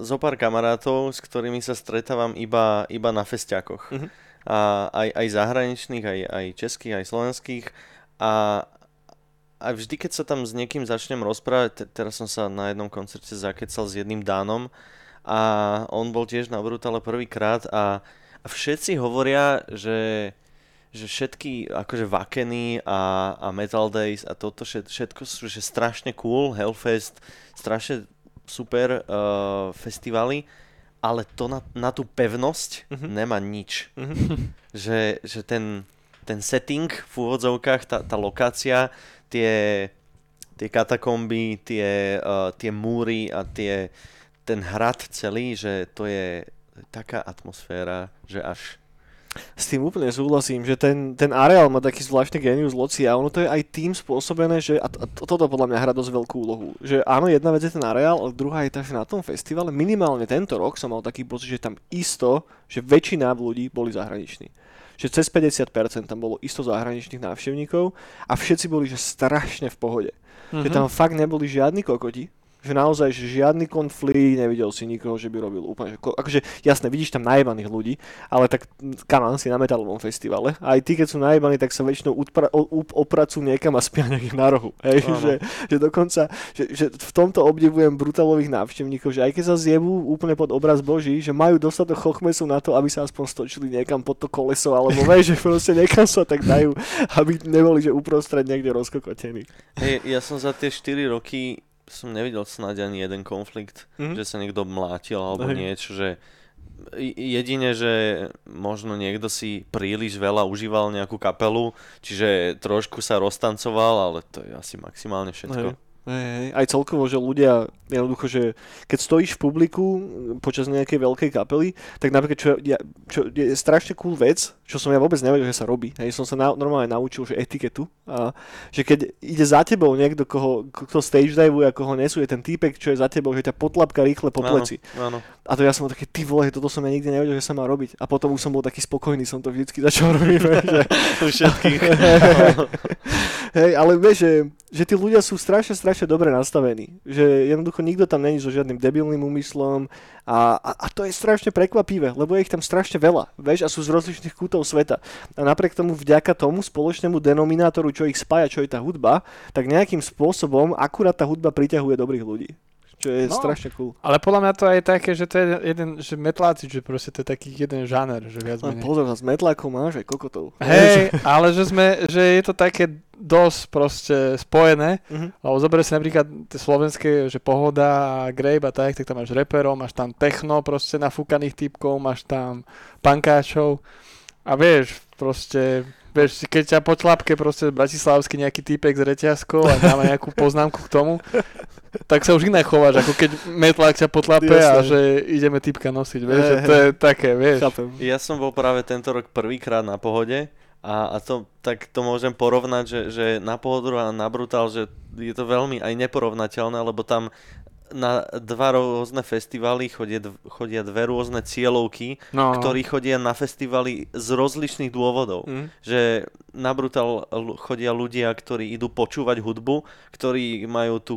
zo pár kamarátov, s ktorými sa stretávam iba, iba na festiakoch. Mhm. A aj, aj zahraničných, aj, aj českých, aj slovenských. A, a vždy, keď sa tam s niekým začnem rozprávať, te, teraz som sa na jednom koncerte zakecal s jedným Dánom a on bol tiež na Brutale prvýkrát a a všetci hovoria, že, že všetky akože Vakeny a, a Metal Days a toto všet, všetko sú že strašne cool, Hellfest, strašne super uh, festivaly, ale to na, na tú pevnosť Mhm. nemá nič. Mhm. Že, že ten, ten setting v úvodzovkách, tá, tá lokácia, tie, tie katakomby, tie, uh, tie múry a tie, ten hrad celý, že to je taká atmosféra, že až... S tým úplne súhlasím, že ten, ten areál má taký zvláštny genius loci a ono to je aj tým spôsobené, že a, a to- toto podľa mňa hrá dosť veľkú úlohu. Že áno, jedna vec je ten areál, ale druhá je tá, že na tom festivale minimálne tento rok som mal taký pocit, že tam isto, že väčšina ľudí boli zahraniční. Že cez 50% tam bolo isto zahraničných návštevníkov a všetci boli že strašne v pohode. Mhm. Že tam fakt neboli žiadni kokoti, že naozaj, že žiadny konflikt, nevidel si nikoho, že by robil úplne, že, ko- akože jasné, vidíš tam najebaných ľudí, ale tak kanán si na metalovom festivale. A aj tí, keď sú najebaní, tak sa väčšinou upra- opracujú niekam a spia niekde na rohu. Hej, že, že, dokonca, že, že, v tomto obdivujem brutalových návštevníkov, že aj keď sa zjebú úplne pod obraz Boží, že majú dostatok chochmesu na to, aby sa aspoň stočili niekam pod to koleso, alebo vieš, že proste niekam sa tak dajú, aby neboli, že uprostred niekde rozkokotení. Hej, ja som za tie 4 roky som nevidel snáď ani jeden konflikt, Mhm. že sa niekto mlátil alebo Hej. niečo, že jedine, že možno niekto si príliš veľa užíval nejakú kapelu, čiže trošku sa roztancoval, ale to je asi maximálne všetko. Hej, hej. Aj celkovo, že ľudia, jednoducho, že keď stojíš v publiku počas nejakej veľkej kapely, tak napríklad, čo, ja, čo je strašne cool vec, čo som ja vôbec nevedel, že sa robí. Hej, som sa na, normálne naučil, že etiketu. A že keď ide za tebou niekto, koho, kto stage dive a koho nesuje ten týpek, čo je za tebou, že ťa potlapka rýchle po pleci. Áno, áno. A to ja som bol taký, ty vole, toto som ja nikdy nevedel, že sa má robiť. A potom už som bol taký spokojný, som to vždycky začal robiť. že, všetkých. Hej, ale vieš, že, že tí ľudia sú strašne, strašne dobre nastavení. Že jednoducho nikto tam není so žiadnym debilným úmyslom a, a, a to je strašne prekvapivé, lebo je ich tam strašne veľa, vieš, a sú z rozličných kútov sveta. A napriek tomu, vďaka tomu spoločnému denominátoru, čo ich spája, čo je tá hudba, tak nejakým spôsobom akurát tá hudba priťahuje dobrých ľudí. Čo je No. strašne cool. Ale podľa mňa to je také, že to je jeden, že metláci, že proste to je taký jeden žáner, že viac Len menej. pozor, s metlákom máš aj kokotov. Hej, ale že sme, že je to také dosť proste spojené, Mhm. lebo zober si napríklad tie slovenské, že Pohoda a Grape a tak, tak tam máš reperov, máš tam techno proste nafúkaných typkov, máš tam pankáčov a vieš, proste, vieš, keď ťa po tlapke proste bratislavský nejaký typek s reťazkou a dáva nejakú poznámku k tomu, tak sa už inak chováš, ako keď metlák ťa potlape a že ideme typka nosiť, vieš, že to je také, vieš. Chápem. Ja som bol práve tento rok prvýkrát na pohode a, a to, tak to môžem porovnať, že, že na pohodu a na brutál, že je to veľmi aj neporovnateľné, lebo tam na dva rôzne festivaly chodia, chodia dve rôzne cieľovky, No, ktorí chodia na festivaly z rozličných dôvodov. Mhm. Že na Brutal chodia ľudia, ktorí idú počúvať hudbu, ktorí majú tú,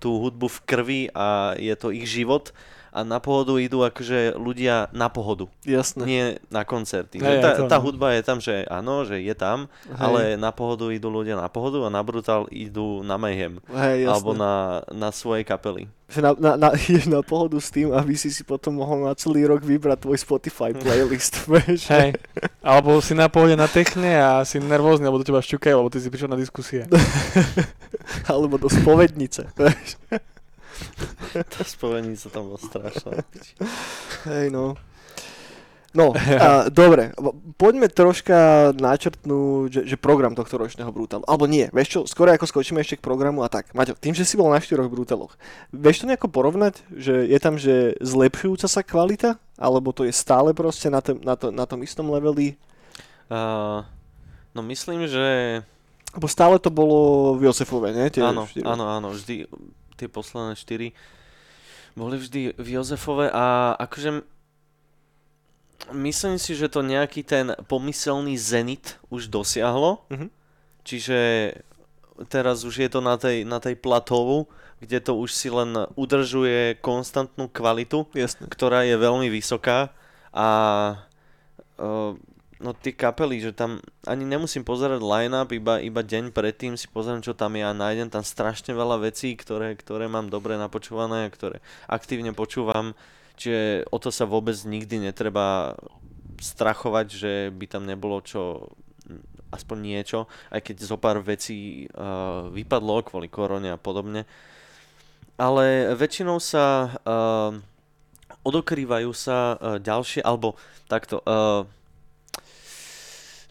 tú hudbu v krvi a je to ich život. A na pohodu idú akože ľudia na pohodu, Jasné. nie na koncerty. Hej, Že tá, tá hudba je tam, že áno, že je tam, Hej. ale na pohodu idú ľudia na pohodu a na Brutal idú na Mayhem. Hej, jasné. Alebo na, na svoje kapely. že na, na, na, ideš na pohodu s tým, aby si si potom mohol na celý rok vybrať tvoj Spotify playlist. Hej. Alebo si na pohode na techne a si nervózny, lebo do teba šťukajú, lebo ty si prišiel na diskusie. Alebo do spovednice. Tá spovenica tam bola strašná. Hej, no. No, a, dobre, po- poďme troška načrtnúť, že, že program tohto ročného Brutalu. Alebo nie, vieš čo, skoro ako skočíme ešte k programu a tak. Maťo, tým, že si bol na štyroch Brutaloch, vieš to nejako porovnať, že je tam, že zlepšujúca sa kvalita? Alebo to je stále proste na, tom, na, to, na tom istom leveli? Uh, no myslím, že Lebo stále to bolo v Josefove, nie? Tie áno, štyri. áno, áno, vždy tie posledné štyri boli vždy v Jozefove a akože myslím si, že to nejaký ten pomyselný zenit už dosiahlo, Mhm. čiže teraz už je to na tej, na tej platovu, kde to už si len udržuje konstantnú kvalitu Jasne. ktorá je veľmi vysoká a uh, no tie kapely, že tam ani nemusím pozerať line-up, iba, iba deň predtým si pozriem, čo tam je a nájdem tam strašne veľa vecí, ktoré, ktoré mám dobre napočúvané a ktoré aktívne počúvam, čiže o to sa vôbec nikdy netreba strachovať, že by tam nebolo čo mm, aspoň niečo, aj keď zo pár vecí uh, vypadlo kvôli korone a podobne. Ale väčšinou sa uh, odokrývajú sa uh, ďalšie, alebo takto, uh,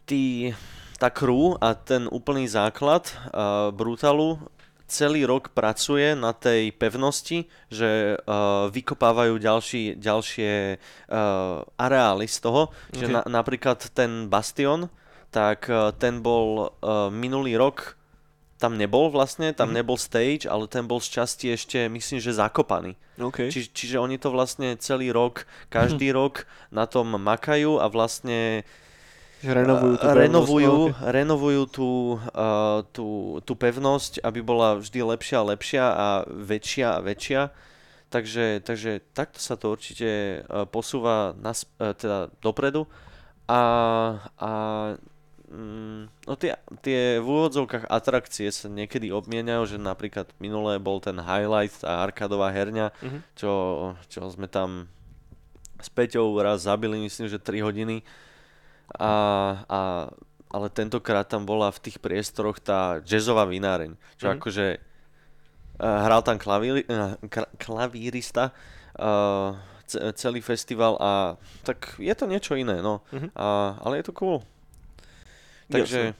tí, tá crew a ten úplný základ uh, Brutalu celý rok pracuje na tej pevnosti, že uh, vykopávajú ďalší, ďalšie uh, areály z toho, okay. že na, napríklad ten Bastion, tak uh, ten bol uh, minulý rok tam nebol vlastne, tam mm. nebol stage, ale ten bol z časti ešte, myslím, že zakopaný. Okay. Či, čiže oni to vlastne celý rok, každý mm. rok na tom makajú a vlastne že renovujú tú, renovujú, renovujú tú, uh, tú, tú pevnosť, aby bola vždy lepšia a lepšia a väčšia a väčšia. Takže, takže takto sa to určite uh, posúva nas, uh, teda dopredu. A, a mm, no tie, tie v úvodzovkách atrakcie sa niekedy obmieniajú, že napríklad minulé bol ten highlight, tá arkadová herňa, mm-hmm. čo, čo sme tam s Peťou raz zabili, myslím, že 3 hodiny a, a, ale tentokrát tam bola v tých priestoroch tá jazzová vináreň, čo mm. akože uh, hral tam klavíri, uh, klavírista uh, celý festival a tak je to niečo iné, no. Mm-hmm. A, ale je to cool. Takže,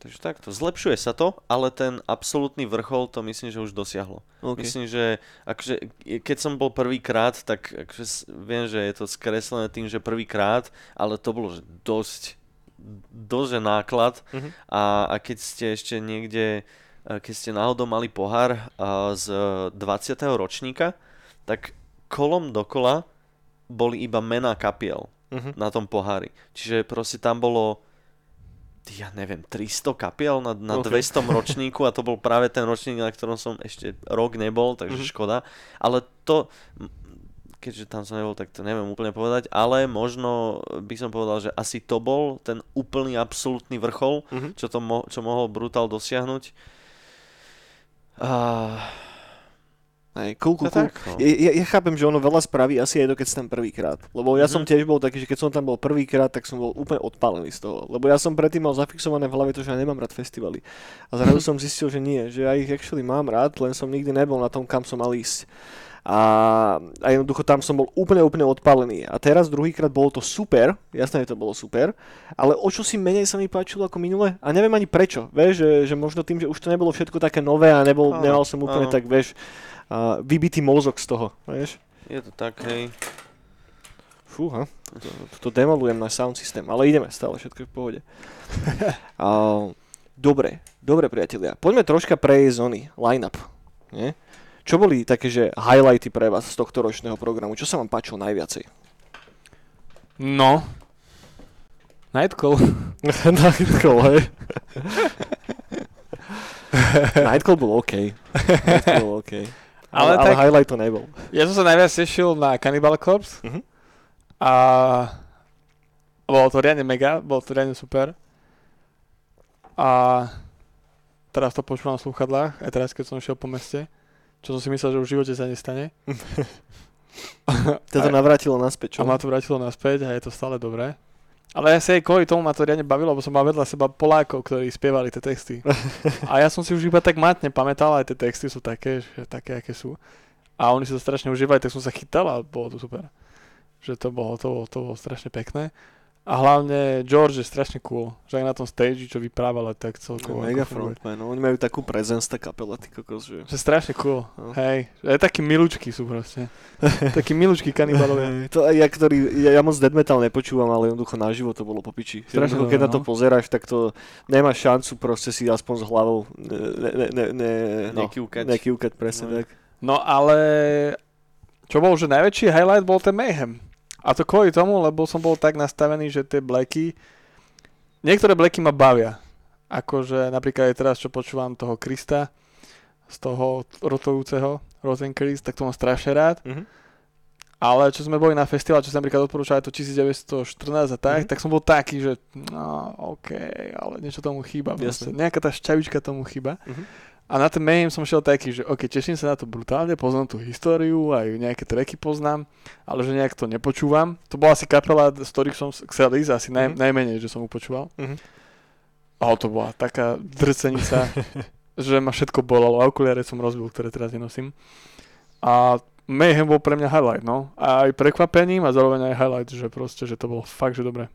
takže takto. Zlepšuje sa to, ale ten absolútny vrchol to myslím, že už dosiahlo. Okay. Myslím, že akože, keď som bol prvýkrát, tak akože viem, že je to skreslené tým, že prvýkrát, ale to bolo že dosť, dosť náklad uh-huh. a, a keď ste ešte niekde, keď ste náhodou mali pohár z 20. ročníka, tak kolom dokola boli iba mená kapiel uh-huh. na tom pohári. Čiže proste tam bolo ja neviem, 300 kapiel na, na okay. 200 ročníku a to bol práve ten ročník, na ktorom som ešte rok nebol, takže mm-hmm. škoda. Ale to, keďže tam som nebol, tak to neviem úplne povedať, ale možno by som povedal, že asi to bol ten úplný absolútny vrchol, mm-hmm. čo, to mo- čo mohol Brutal dosiahnuť. Uh, Hej, cool, cool, cool. Tak, no. ja, ja chápem, že ono veľa spraví asi aj to, keď si tam prvýkrát. Lebo ja mm-hmm. som tiež bol taký, že keď som tam bol prvýkrát, tak som bol úplne odpálený z toho. Lebo ja som predtým mal zafixované v hlave to, že ja nemám rád festivaly. A zrazu som zistil, že nie, že ja ich actually mám rád, len som nikdy nebol na tom, kam som mal ísť. A, a jednoducho tam som bol úplne, úplne odpálený. A teraz druhýkrát bolo to super, jasné, že to bolo super, ale o čo si menej sa mi páčilo ako minule a neviem ani prečo, vieš, že, že možno tým, že už to nebolo všetko také nové a nebol, nemal som úplne áno. tak, vieš, uh, vybitý mozog z toho, vieš. Je to tak, hej. Fúha, to, to demolujem na sound systém, ale ideme stále, všetko je v pohode. uh, dobre, dobre priatelia, poďme troška prejsť zóny, line-up. Nie? Čo boli také, že highlighty pre vás z tohto ročného programu? Čo sa vám páčilo najviacej? No, Nightcall. Nightcall, hej. Nightcall bol OK. Nightcall bol OK. Ale, ale, tak, ale highlight to nebol. Ja som sa najviac tešil na Cannibal Corpse. Uh-huh. A bolo to riadne mega, bolo to riadne super. A teraz to počúvam v slúchadlách, aj teraz, keď som šiel po meste, čo som si myslel, že v živote sa nestane. to to navrátilo naspäť, čo? A ma to vrátilo naspäť a je to stále dobré. Ale ja si aj kvôli tomu ma to riadne bavilo, lebo som mal vedľa seba Polákov, ktorí spievali tie texty. A ja som si už iba tak matne pamätal, aj tie texty sú také, že také, aké sú. A oni si to strašne užívali, tak som sa chytal a bolo to super. Že to bolo, to, bolo, to bolo strašne pekné. A hlavne George je strašne cool, že aj na tom stage, čo vyprával, tak celkovo. Mega frontman, no, oni majú takú prezenc, tá kapela, ty kokos, že... Že strašne cool, no. hej. Aj takí milučky sú proste. takí milučky kanibalovia. to ja, ktorý, ja, ja moc dead metal nepočúvam, ale jednoducho naživo to bolo po piči. Strašne keď no. na to pozeráš, tak to nemáš šancu proste si aspoň s hlavou ne, ne, ne, ne, no, nekývkať. nekývkať, presne no. tak. No ale čo bol, že najväčší highlight bol ten Mayhem. A to kvôli tomu, lebo som bol tak nastavený, že tie bleky, niektoré bleky ma bavia. Akože napríklad aj teraz, čo počúvam toho Krista, z toho rotujúceho Rosenkrist, tak to mám strašne rád. Mm-hmm. Ale čo sme boli na festival, čo som napríklad odporúčal aj to 1914 a tak, mm-hmm. tak som bol taký, že no OK, ale niečo tomu chýba. Nejaká tá šťavička tomu chýba. Mm-hmm. A na ten Mayhem som šiel taký, že ok, teším sa na to brutálne, poznám tú históriu, aj nejaké tracky poznám, ale že nejak to nepočúvam. To bola asi kapela, z ktorých som chcel ísť, asi naj, Mhm. najmenej, že som ju počúval. Mhm. Ale to bola taká drcenica, že ma všetko bolalo. A okuliare som rozbil, ktoré teraz nenosím. A Mayhem bol pre mňa highlight, no. A aj prekvapením a zároveň aj highlight, že proste, že to bolo fakt, že dobré.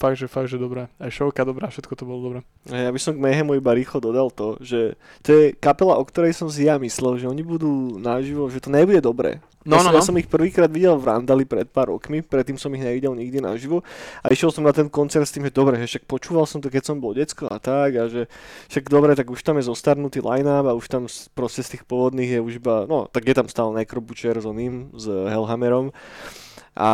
Fakt, že fakt, že dobré. Aj showka dobrá, všetko to bolo dobré. Ja by som k Mayhemu iba rýchlo dodal to, že to je kapela, o ktorej som si ja myslel, že oni budú naživo, že to nebude dobré. No, ja, som, no, ja no. som ich prvýkrát videl v Randali pred pár rokmi, predtým som ich nevidel nikdy naživo. A išiel som na ten koncert s tým, že dobre, že však počúval som to, keď som bol decko a tak a že však dobre, tak už tam je zostarnutý line-up a už tam proste z tých pôvodných je už iba, no tak je tam stále Necrobucher s oným, s Hellhammerom. A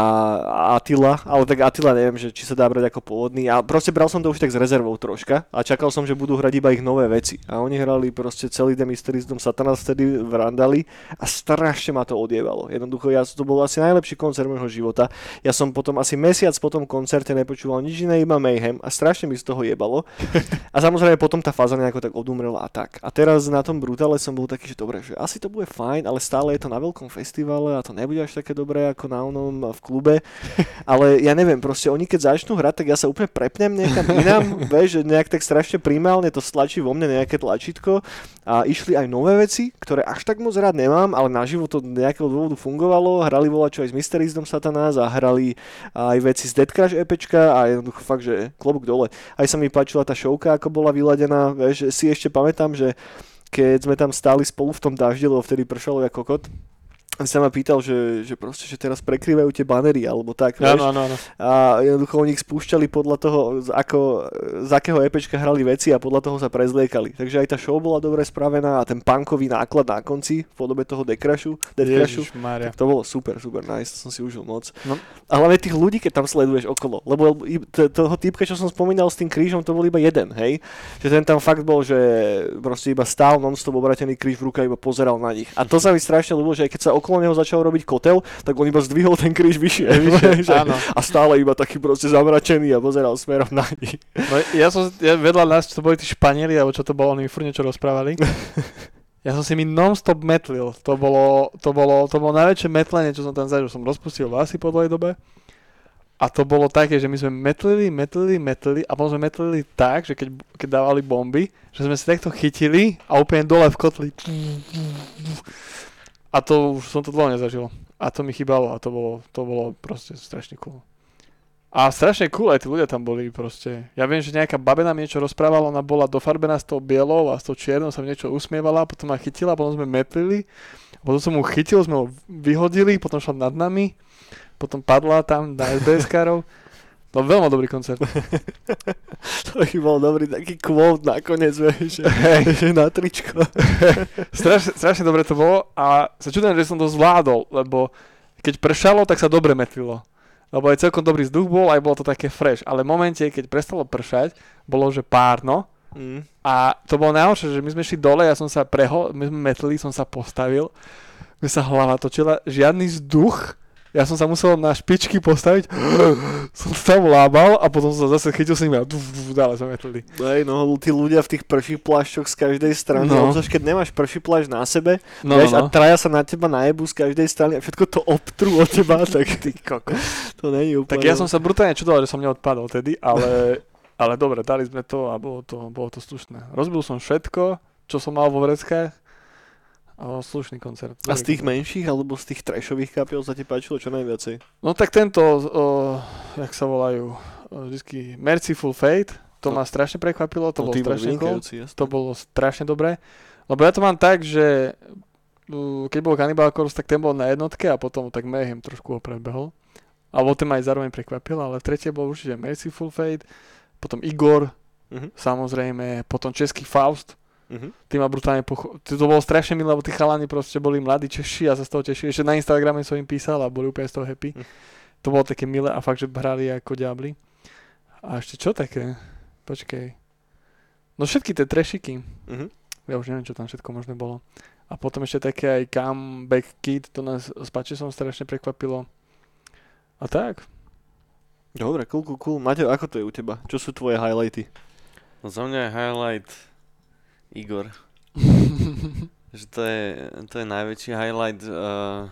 Attila, ale tak Attila neviem, že či sa dá brať ako pôvodný. A proste bral som to už tak s rezervou troška a čakal som, že budú hrať iba ich nové veci. A oni hrali proste celý The Mysteries Dom Satanas vtedy v Randali a strašne ma to odievalo. Jednoducho, ja, to bol asi najlepší koncert môjho života. Ja som potom asi mesiac po tom koncerte nepočúval nič iné, iba Mayhem a strašne mi z toho jebalo. A samozrejme potom tá fáza nejako tak odumrela a tak. A teraz na tom Brutale som bol taký, že dobre, že asi to bude fajn, ale stále je to na veľkom festivale a to nebude až také dobré ako na onom v klube. Ale ja neviem, proste oni keď začnú hrať, tak ja sa úplne prepnem niekam inám, vieš, že nejak tak strašne primálne to stlačí vo mne nejaké tlačítko a išli aj nové veci, ktoré až tak moc rád nemám, ale naživo to nejakého dôvodu fungovalo, hrali voľa čo aj z Mysteries Dom Satanás a hrali aj veci z Dead Crash EPčka a jednoducho fakt, že klobúk dole. Aj sa mi páčila tá showka, ako bola vyladená, vieš, si ešte pamätám, že keď sme tam stáli spolu v tom daždi, lebo vtedy pršalo ako kokot, sa ma pýtal, že, že proste, že teraz prekrývajú tie banery, alebo tak, vieš. Áno, áno, áno. A jednoducho oni ich spúšťali podľa toho, ako, z akého EPčka hrali veci a podľa toho sa prezliekali. Takže aj tá show bola dobre spravená a ten punkový náklad na konci v podobe toho Decrashu, Deathcrashu, Mária. tak to bolo super, super, nice, to som si užil moc. No. A hlavne tých ľudí, keď tam sleduješ okolo, lebo toho typka, čo som spomínal s tým krížom, to bol iba jeden, hej? Že ten tam fakt bol, že proste iba stál non-stop obratený kríž v ruke iba pozeral na nich. A to sa mi strašne ľúbilo, že aj keď sa okolo neho začal robiť kotel, tak on iba zdvihol ten kríž vyššie, vyššie že, Áno. a stále iba taký proste zamračený a pozeral smerom na nich. No, ja som, ja vedľa nás, čo to boli tí Španieli, alebo čo to bolo, oni mi furt niečo rozprávali. Ja som si mi non-stop metlil. To bolo, to bolo, to bolo najväčšie metlenie, čo som tam zažil. Som rozpustil vlasy po dlhej dobe. A to bolo také, že my sme metlili, metlili, metlili a potom sme metlili tak, že keď, keď dávali bomby, že sme si takto chytili a úplne dole v kotli. A to už som to dlho nezažil. A to mi chýbalo a to bolo, to bolo proste strašne cool. A strašne cool aj tí ľudia tam boli proste. Ja viem, že nejaká babena mi niečo rozprávala, ona bola dofarbená s tou bielou a s tou čiernou sa mi niečo usmievala, potom ma chytila, potom sme metlili, potom som mu chytil, sme ho vyhodili, potom šla nad nami, potom padla tam na SBS-károv. To bol veľmi dobrý koncert. To by bol dobrý taký quote nakoniec, vieš, že na tričko. strašne, strašne dobre to bolo a sa čudujem, že som to zvládol, lebo keď pršalo, tak sa dobre metlilo. Lebo aj celkom dobrý vzduch bol, aj bolo to také fresh. Ale v momente, keď prestalo pršať, bolo, že párno, Mm. A to bolo najhoršie, že my sme šli dole, ja som sa preho, my sme metli, som sa postavil, mi sa hlava točila, žiadny vzduch, ja som sa musel na špičky postaviť, som tam lábal a potom som sa zase chytil s nimi a duf, duf, ďalej sme metlili. Hej, no tí ľudia v tých prších plášťoch z každej strany, No. obzvlášť keď nemáš prší plášť na sebe, No, vieš, no, a no. traja sa na teba najebu z každej strany a všetko to obtrú od teba, tak ty kokos. To není úplne... Tak ja som sa brutálne čudoval, že som neodpadol tedy, ale, ale dobre, dali sme to a bolo to, bolo to slušné. Rozbil som všetko, čo som mal vo vreckách slušný koncert. A z tých menších alebo z tých trashových kapiel sa ti páčilo čo najviacej? No tak tento, o, jak sa volajú, vždycky Merciful Fate, to No. ma strašne prekvapilo, to No, bolo strašne cool, to bolo strašne dobré, lebo ja to mám tak, že keď bol Cannibal Corpse, tak ten bol na jednotke a potom tak Mayhem trošku ho predbehol. Alebo ten ma aj zároveň prekvapil, ale tretie bol určite Merciful Fate, potom Igor, Mhm. samozrejme, potom Český Faust, Mhm. Ty ma brutálne pocho... To bolo strašne milé, lebo tí chalani proste boli mladí Češi a sa z toho tešili. Ešte na Instagrame som im písal a boli úplne z toho happy. Hm. To bolo také milé a fakt, že hrali ako diabli. A ešte čo také? Počkej. No všetky tie trešiky. Mhm. Ja už neviem, čo tam všetko možné bolo. A potom ešte také aj Comeback Kid, to nás s som strašne prekvapilo. A tak. Dobre, cool, cool, cool. Maťo, ako to je u teba? Čo sú tvoje highlighty? No za mňa je highlight Igor. že to je, to je najväčší highlight. Uh,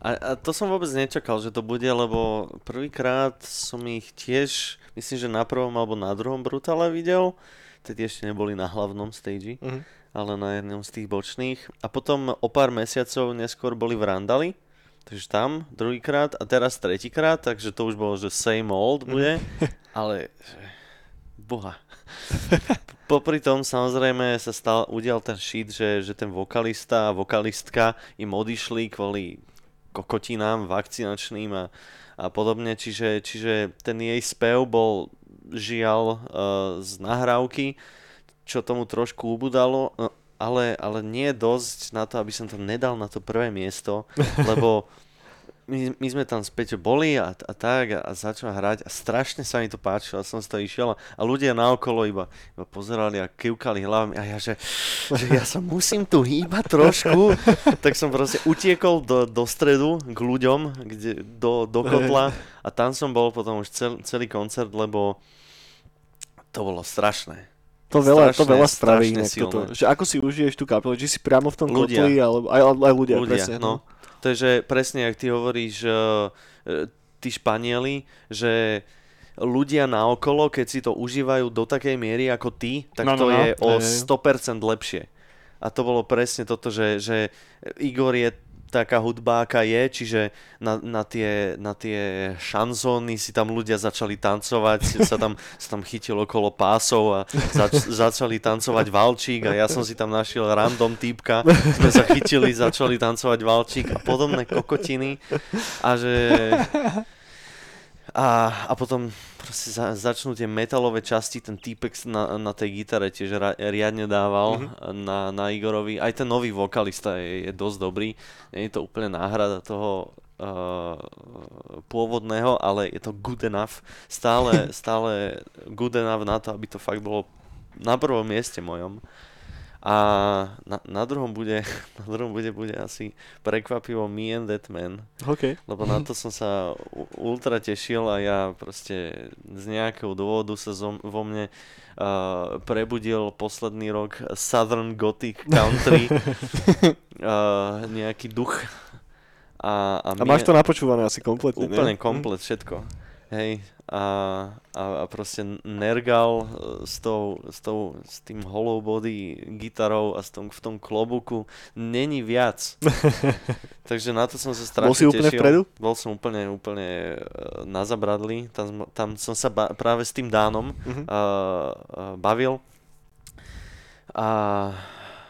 a, a to som vôbec nečakal, že to bude, lebo prvýkrát som ich tiež, myslím, že na prvom alebo na druhom Brutale videl. Tedy ešte neboli na hlavnom stage, Mhm. ale na jednom z tých bočných. A potom o pár mesiacov neskôr boli v Randali, takže tam druhýkrát a teraz tretíkrát, takže to už bolo, že same old bude, ale že, boha. Popri tom samozrejme sa stal, udial ten shit, že, že ten vokalista a vokalistka im odišli kvôli kokotinám vakcinačným a, a podobne, čiže, čiže ten jej spev bol žiaľ uh, z nahrávky, čo tomu trošku ubudalo, no, ale, ale nie dosť na to, aby som to nedal na to prvé miesto, lebo my, my sme tam späť boli a, a tak a, a začal hrať a strašne sa mi to páčilo a som z toho išiel a, a ľudia naokolo iba, iba pozerali a kývkali hlavami a ja, že, že ja sa musím tu hýbať trošku, tak som proste utiekol do, do stredu k ľuďom, kde, do, do kotla a tam som bol potom už cel, celý koncert, lebo to bolo strašné. To veľa, to Strašné, veľa spraví strašne inak toto. Že ako si užiješ tú kapelu, či si priamo v tom Ľudia. kotli, alebo aj, aj ľudia, ľudia, presne. no. To je, že presne, ak ty hovoríš, uh, tí Španieli, že ľudia naokolo, keď si to užívajú do takej miery ako ty, tak No, to no, no. je o Hej. 100% lepšie. A to bolo presne toto, že, že Igor je taká hudba, aká je, čiže na, na, tie, na tie šanzóny si tam ľudia začali tancovať, sa tam, sa tam chytil okolo pásov a zač, začali tancovať valčík a ja som si tam našiel random týpka, sme sa chytili, začali tancovať valčík a podobné kokotiny a že... A, a potom proste za, začnú tie metalové časti, ten týpek na, na tej gitare tiež ra, riadne dával mm-hmm. na, na Igorovi. Aj ten nový vokalista je, je dosť dobrý. Nie je to úplne náhrada toho uh, pôvodného, ale je to good enough. Stále, stále good enough na to, aby to fakt bolo na prvom mieste mojom. A na, na druhom bude, na druhom bude, bude asi prekvapivo Me and That Man OK. lebo na to som sa ultra tešil a ja proste z nejakého dôvodu sa zo, vo mne uh, prebudil posledný rok Southern Gothic Country, uh, nejaký duch. A, a, A máš to napočúvané asi kompletne, Úplne nie? komplet, všetko. Hej, a, a, a proste Nergal e, s, tou, s, tou, s tým hollow body gitarou a s tom, v tom klobuku není viac. Takže na to som sa strašne Bol si úplne tešil. vpredu? Bol som úplne, úplne e, na zabradli. Tam, tam som sa ba- práve s tým Dánom Mhm. uh, bavil. A,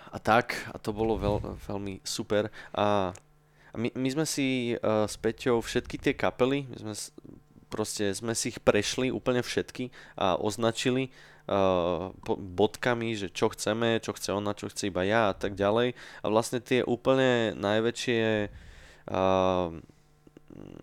a tak, a to bolo veľ, veľmi super. A, my, my sme si uh, s Peťou všetky tie kapely, my sme proste sme si ich prešli úplne všetky a označili uh, bodkami, že čo chceme, čo chce ona, čo chce iba ja a tak ďalej. A vlastne tie úplne najväčšie uh,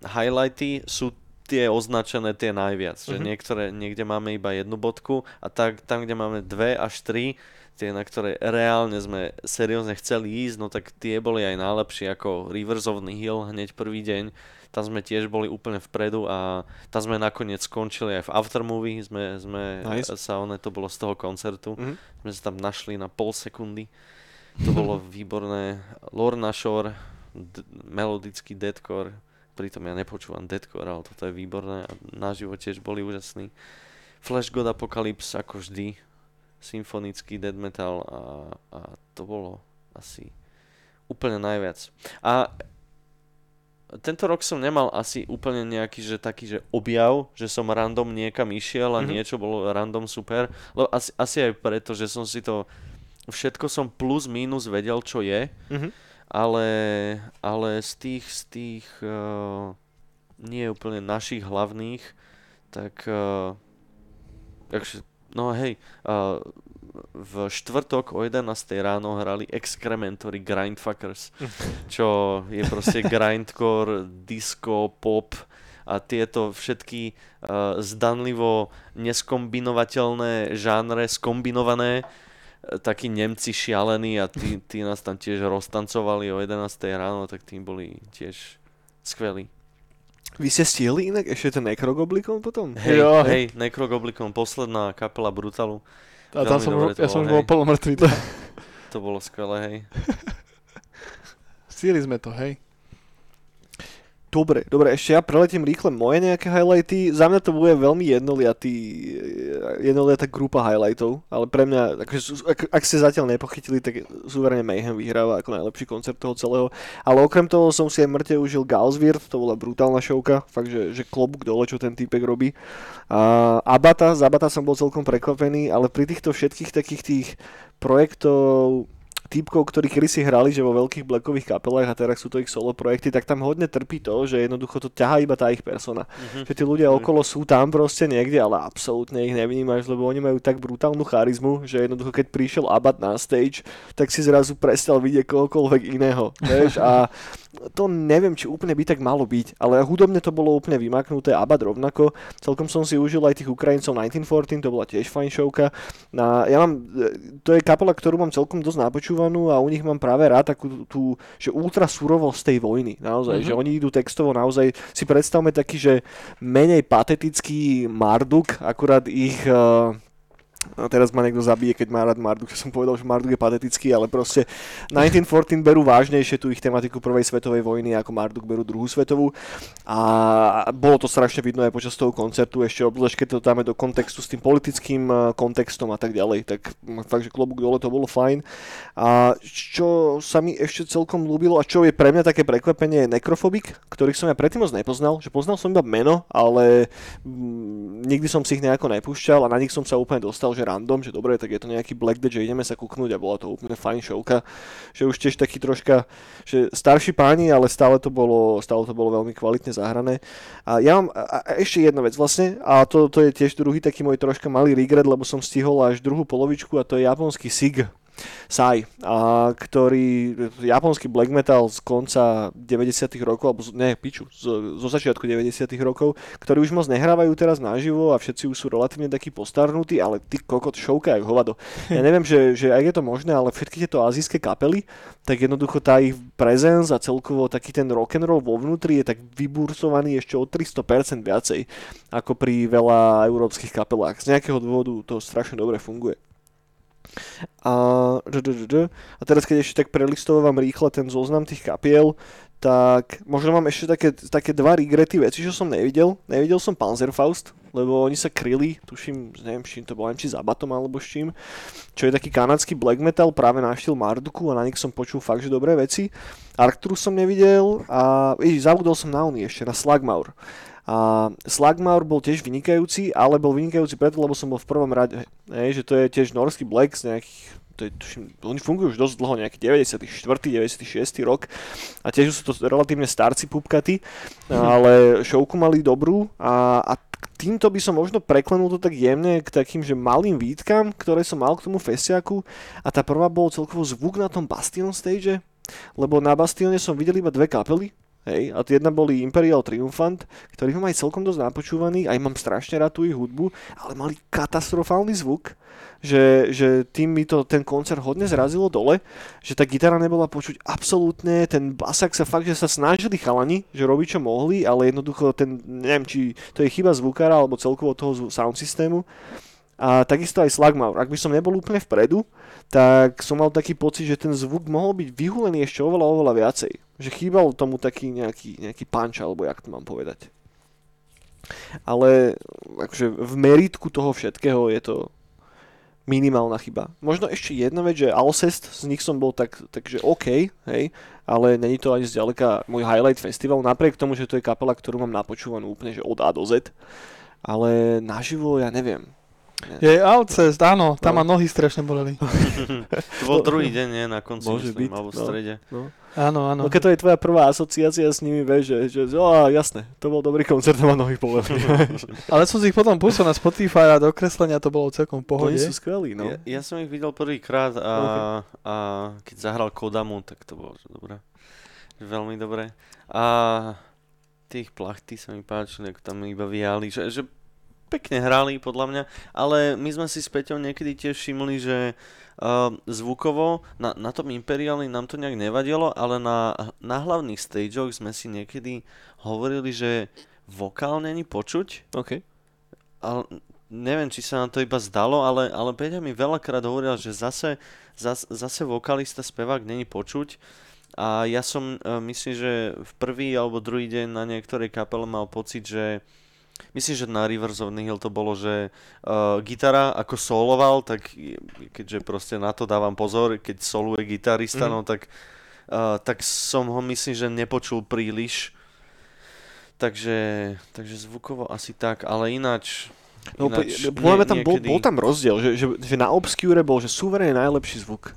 highlighty sú tie označené tie najviac, že Mhm. niektoré, niekde máme iba jednu bodku a tak, tam, kde máme dve až tri, tie, na ktoré reálne sme seriózne chceli ísť, no tak tie boli aj najlepšie ako Rivers of Nihil hneď prvý deň. Tam sme tiež boli úplne vpredu a tam sme nakoniec skončili aj v aftermovie, sme, sme Nice. sa, one to bolo z toho koncertu, Mhm. sme sa tam našli na pol sekundy. To bolo výborné. Lorna Shore, d- melodický deadcore, pritom ja nepočúvam deadcore, ale toto je výborné a naživo tiež boli úžasní. Flash God Apocalypse ako vždy, symfonický death metal a, a to bolo asi úplne najviac. A tento rok som nemal asi úplne nejaký, že taký, že objav, že som random niekam išiel a Mhm. niečo bolo random super, lebo asi, asi aj preto, že som si to, všetko som plus minus vedel, čo je, Mhm. ale, ale z tých, z tých uh, nie úplne našich hlavných, tak uh, takže, no hej, uh, v štvrtok o 11. ráno hrali Excrementory Grindfuckers, čo je proste grindcore, disco, pop a tieto všetky uh, zdanlivo neskombinovateľné žánre skombinované e, takí Nemci šialení a tí, tí nás tam tiež roztancovali o 11. ráno, tak tí boli tiež skvelí. Vy ste stihli inak ešte ten Necrogoblikon potom? Hej, Jo. hej, Necrogoblikon, posledná kapela Brutalu. A tam som, dobre ja bolo, som už bol polomrtvý. To bolo skvelé, hej. Stihli sme to, hej. Dobre, dobre, ešte ja preletím rýchle moje nejaké highlighty. Za mňa to bude veľmi jednoliatý, jednoliatá grupa highlightov, ale pre mňa, akože, ak, ak ste zatiaľ nepochytili, tak súverene Mayhem vyhráva ako najlepší koncert toho celého. Ale okrem toho som si aj mŕte užil Galsvirt, to bola brutálna šovka, fakt, že, že klobúk dole, čo ten týpek robí. A Abata, z Abata som bol celkom prekvapený, ale pri týchto všetkých takých tých projektov týpkov, ktorí kedysi hrali, že vo veľkých blackových kapelách a teraz sú to ich solo projekty, tak tam hodne trpí to, že jednoducho to ťahá iba tá ich persona. Mhm. Že tí ľudia okolo sú tam proste niekde, ale absolútne ich nevnímaš, lebo oni majú tak brutálnu charizmu, že jednoducho keď prišiel Abad na stage, tak si zrazu prestal vidieť kohokoľvek iného. Vieš? A to neviem, či úplne by tak malo byť, ale hudobne to bolo úplne vymaknuté, Abad rovnako. Celkom som si užil aj tých Ukrajincov 1914, to bola tiež fajn šovka. Na, ja mám, e, to je kapela, ktorú mám celkom dosť napočúvanú a u nich mám práve rád takú tú, že ultra surovosť tej vojny, naozaj, Mhm. že oni idú textovo naozaj, si predstavme taký, že menej patetický Marduk, akurát ich... Uh, a teraz ma niekto zabije, keď má rád Marduk, že som povedal, že Marduk je patetický, ale proste 1914 berú vážnejšie tú ich tematiku prvej svetovej vojny, ako Marduk berú druhú svetovú. A bolo to strašne vidno aj počas toho koncertu, ešte obzvlášť keď to dáme do kontextu s tým politickým eh, kontextom a tak ďalej, tak fakt, že klobúk dole to bolo fajn. A čo sa mi ešte celkom ľúbilo a čo je pre mňa také prekvapenie je Necrophobic, ktorých som ja predtým moc nepoznal, že poznal som iba meno, ale mm, nikdy som si ich nejako nepúšťal a na nich som sa úplne dostal, že random, že dobre, tak je to nejaký Black Dead, že ideme sa kúknúť a bola to úplne fajn šovka, že už tiež taký troška, že starší páni, ale stále to bolo, stále to bolo veľmi kvalitne zahrané. A ja mám a, a ešte jedna vec vlastne, a to, to je tiež druhý taký môj troška malý regret, lebo som stihol až druhú polovičku a to je japonský SIG. Sai, a ktorý, japonský black metal z konca 90 rokov, alebo ne, piču, z, zo začiatku 90 rokov, ktorí už moc nehrávajú teraz naživo a všetci už sú relatívne takí postarnutí, ale ty kokot šovka jak hovado. Ja neviem, že, že ak je to možné, ale všetky tieto azijské kapely, tak jednoducho tá ich presence a celkovo taký ten rock'n'roll vo vnútri je tak vybursovaný ešte o 300% viacej ako pri veľa európskych kapelách. Z nejakého dôvodu to strašne dobre funguje. A, a teraz keď ešte tak prelistovávam rýchle ten zoznam tých kapiel, tak možno mám ešte také, také dva regrety veci, čo som nevidel. Nevidel som Panzerfaust, lebo oni sa kryli, tuším, neviem, čím to bolo, či s Abatom alebo s čím, čo je taký kanadský black metal práve na štýl Marduku a na nich som počul fakt, že dobré veci. Arcturus som nevidel a vidíš, zabudol som na oný ešte, na Slagmaur. A Slagmaur bol tiež vynikajúci, ale bol vynikajúci preto, lebo som bol v prvom rade, hej, že to je tiež norský black z nejakých to je, tuším, oni fungujú už dosť dlho, nejaký 94. 96. rok a tiež sú to relatívne starci pupkaty, ale šovku mali dobrú a, a týmto by som možno preklenul to tak jemne k takým, že malým výtkam, ktoré som mal k tomu festiaku a tá prvá bol celkovo zvuk na tom Bastion stage, lebo na Bastione som videl iba dve kapely, Hej, a jedna boli Imperial Triumphant, ktorých mám aj celkom dosť napočúvaný, aj mám strašne rád tú ich hudbu, ale mali katastrofálny zvuk, že, že tým mi to ten koncert hodne zrazilo dole, že tá gitara nebola počuť absolútne, ten basak sa fakt, že sa snažili chalani, že robiť čo mohli, ale jednoducho ten, neviem, či to je chyba zvukára alebo celkovo toho sound systému. A takisto aj Slagmaur. Ak by som nebol úplne vpredu, tak som mal taký pocit, že ten zvuk mohol byť vyhulený ešte oveľa, oveľa viacej. Že chýbal tomu taký nejaký, nejaký punch, alebo jak to mám povedať. Ale akože v meritku toho všetkého je to minimálna chyba. Možno ešte jedna vec, že Alcest, z nich som bol tak, takže OK, hej, ale není to ani zďaleka môj highlight festival, napriek tomu, že to je kapela, ktorú mám napočúvanú úplne že od A do Z. Ale naživo ja neviem. Je Alcest, áno, tam No. ma nohy strašne boleli. To bol druhý deň, nie? Na konci, Môže myslím, byť, alebo v no. strede. Áno, áno. No keď to je tvoja prvá asociácia s nimi, vieš, že, že oh, jasné, to bol dobrý koncert, a ma nohy boleli. Ale som si ich potom pustil na Spotify a do kreslenia to bolo celkom v pohode. Oni sú skvelí, no. Ja, ja som ich videl prvýkrát a, a keď zahral Kodamu, tak to bolo že dobré. Veľmi dobré. A tých plachty sa mi páčili, ako tam iba viali, že, že pekne hrali podľa mňa, ale my sme si s Peťou niekedy tiež všimli, že uh, zvukovo na, na tom Imperiali nám to nejak nevadilo, ale na, na hlavných stageoch sme si niekedy hovorili, že vokál není počuť, OK. ale neviem, či sa nám to iba zdalo, ale, ale Peťa mi veľakrát hovoril, že zase, zase, zase vokalista, spevák není počuť. A ja som, uh, myslím, že v prvý alebo druhý deň na niektorej kapele mal pocit, že Myslím, že na Rivers of Nihil to bolo, že uh, gitara ako soloval, tak keďže proste na to dávam pozor, keď soluje gitarista, mm. no tak, uh, tak som ho myslím, že nepočul príliš. Takže, takže zvukovo asi tak, ale ináč No, ináč, nie, tam niekedy... bol, bol tam rozdiel, že, že, že na Obscure bol, že suverene najlepší zvuk.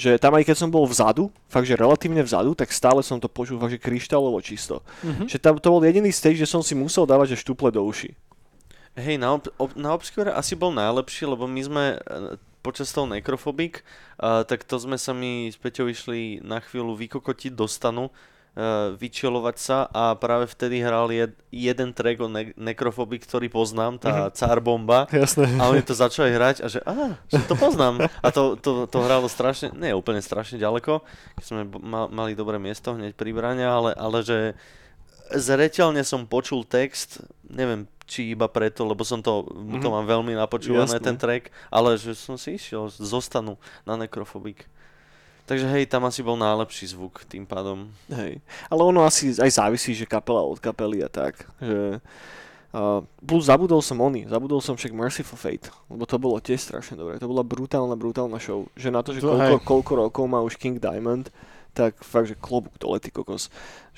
Že tam aj keď som bol vzadu, fakt že relatívne vzadu, tak stále som to počul fakt že kryštálovo čisto. Mm-hmm. Že tam to bol jediný stage, že som si musel dávať že štuple do uši. Hej, na, ob, ob, na Obscure asi bol najlepší, lebo my sme e, počas toho Necrophobic, uh, tak to sme sa mi s Peťou išli na chvíľu vykokotiť do stanu, uh, vyčilovať sa a práve vtedy hral jed, jeden track o ne- nekrofobii, ktorý poznám, tá mm-hmm. Car Bomba. Jasné. A oni to začali hrať a že, á, že to poznám. A to, to, to hralo strašne, nie úplne strašne ďaleko, keď sme ma, mali dobré miesto hneď pri brane, ale, ale že zreteľne som počul text, neviem, či iba preto, lebo som to, mm-hmm. to mám veľmi napočúvané, Jasne. ten track, ale že som si išiel, zostanu na Necrophobic. Takže hej, tam asi bol najlepší zvuk tým pádom. Hej, ale ono asi aj závisí, že kapela od kapely a tak. Že, uh, plus zabudol som oni, zabudol som však Merciful Fate, lebo to bolo tiež strašne dobré. To bola brutálna, brutálna show. Že na to, že to koľko, koľko rokov má už King Diamond, tak fakt, že klobúk dole, ty kokos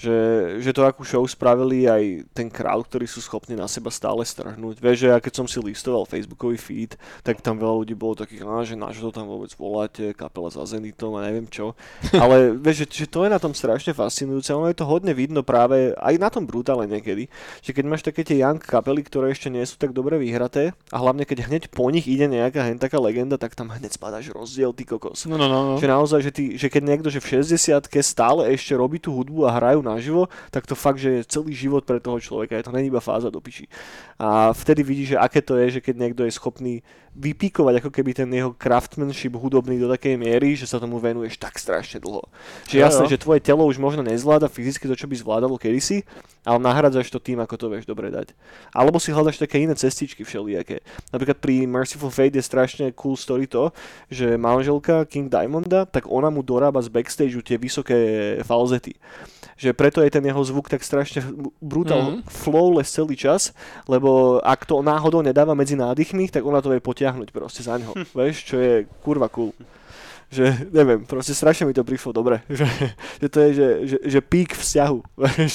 že, že to akú show spravili aj ten crowd, ktorý sú schopní na seba stále strhnúť. Vieš, že ja keď som si listoval Facebookový feed, tak tam veľa ľudí bolo takých, á, že na to tam vôbec voláte, kapela za Zenitom a neviem čo. Ale vieš, že, že to je na tom strašne fascinujúce, ono je to hodne vidno práve aj na tom brutále niekedy, že keď máš také tie young kapely, ktoré ešte nie sú tak dobre vyhraté a hlavne keď hneď po nich ide nejaká hen taká legenda, tak tam hneď spadáš rozdiel, ty kokos. No, no, no, no. Že naozaj, že, ty, že keď niekto že v 60 stále ešte robí tú hudbu a hrajú naživo, tak to fakt, že je celý život pre toho človeka, je to není iba fáza do piči. A vtedy vidíš, že aké to je, že keď niekto je schopný vypíkovať ako keby ten jeho craftsmanship hudobný do takej miery, že sa tomu venuješ tak strašne dlho. Že jasné, že tvoje telo už možno nezvláda fyzicky to, čo by zvládalo kedysi, ale nahradzaš to tým, ako to vieš dobre dať. Alebo si hľadaš také iné cestičky všelijaké. Napríklad pri Merciful Fate je strašne cool story to, že manželka King Diamonda, tak ona mu dorába z backstage tie vysoké falzety že preto je ten jeho zvuk tak strašne brutál mm-hmm. flowless celý čas, lebo ak to náhodou nedáva medzi nádychmi, tak ona to vie potiahnuť proste za ňo, hm. vieš, čo je kurva cool že neviem, proste strašne mi to prišlo dobre, že, že to je, že, že, že pík vzťahu.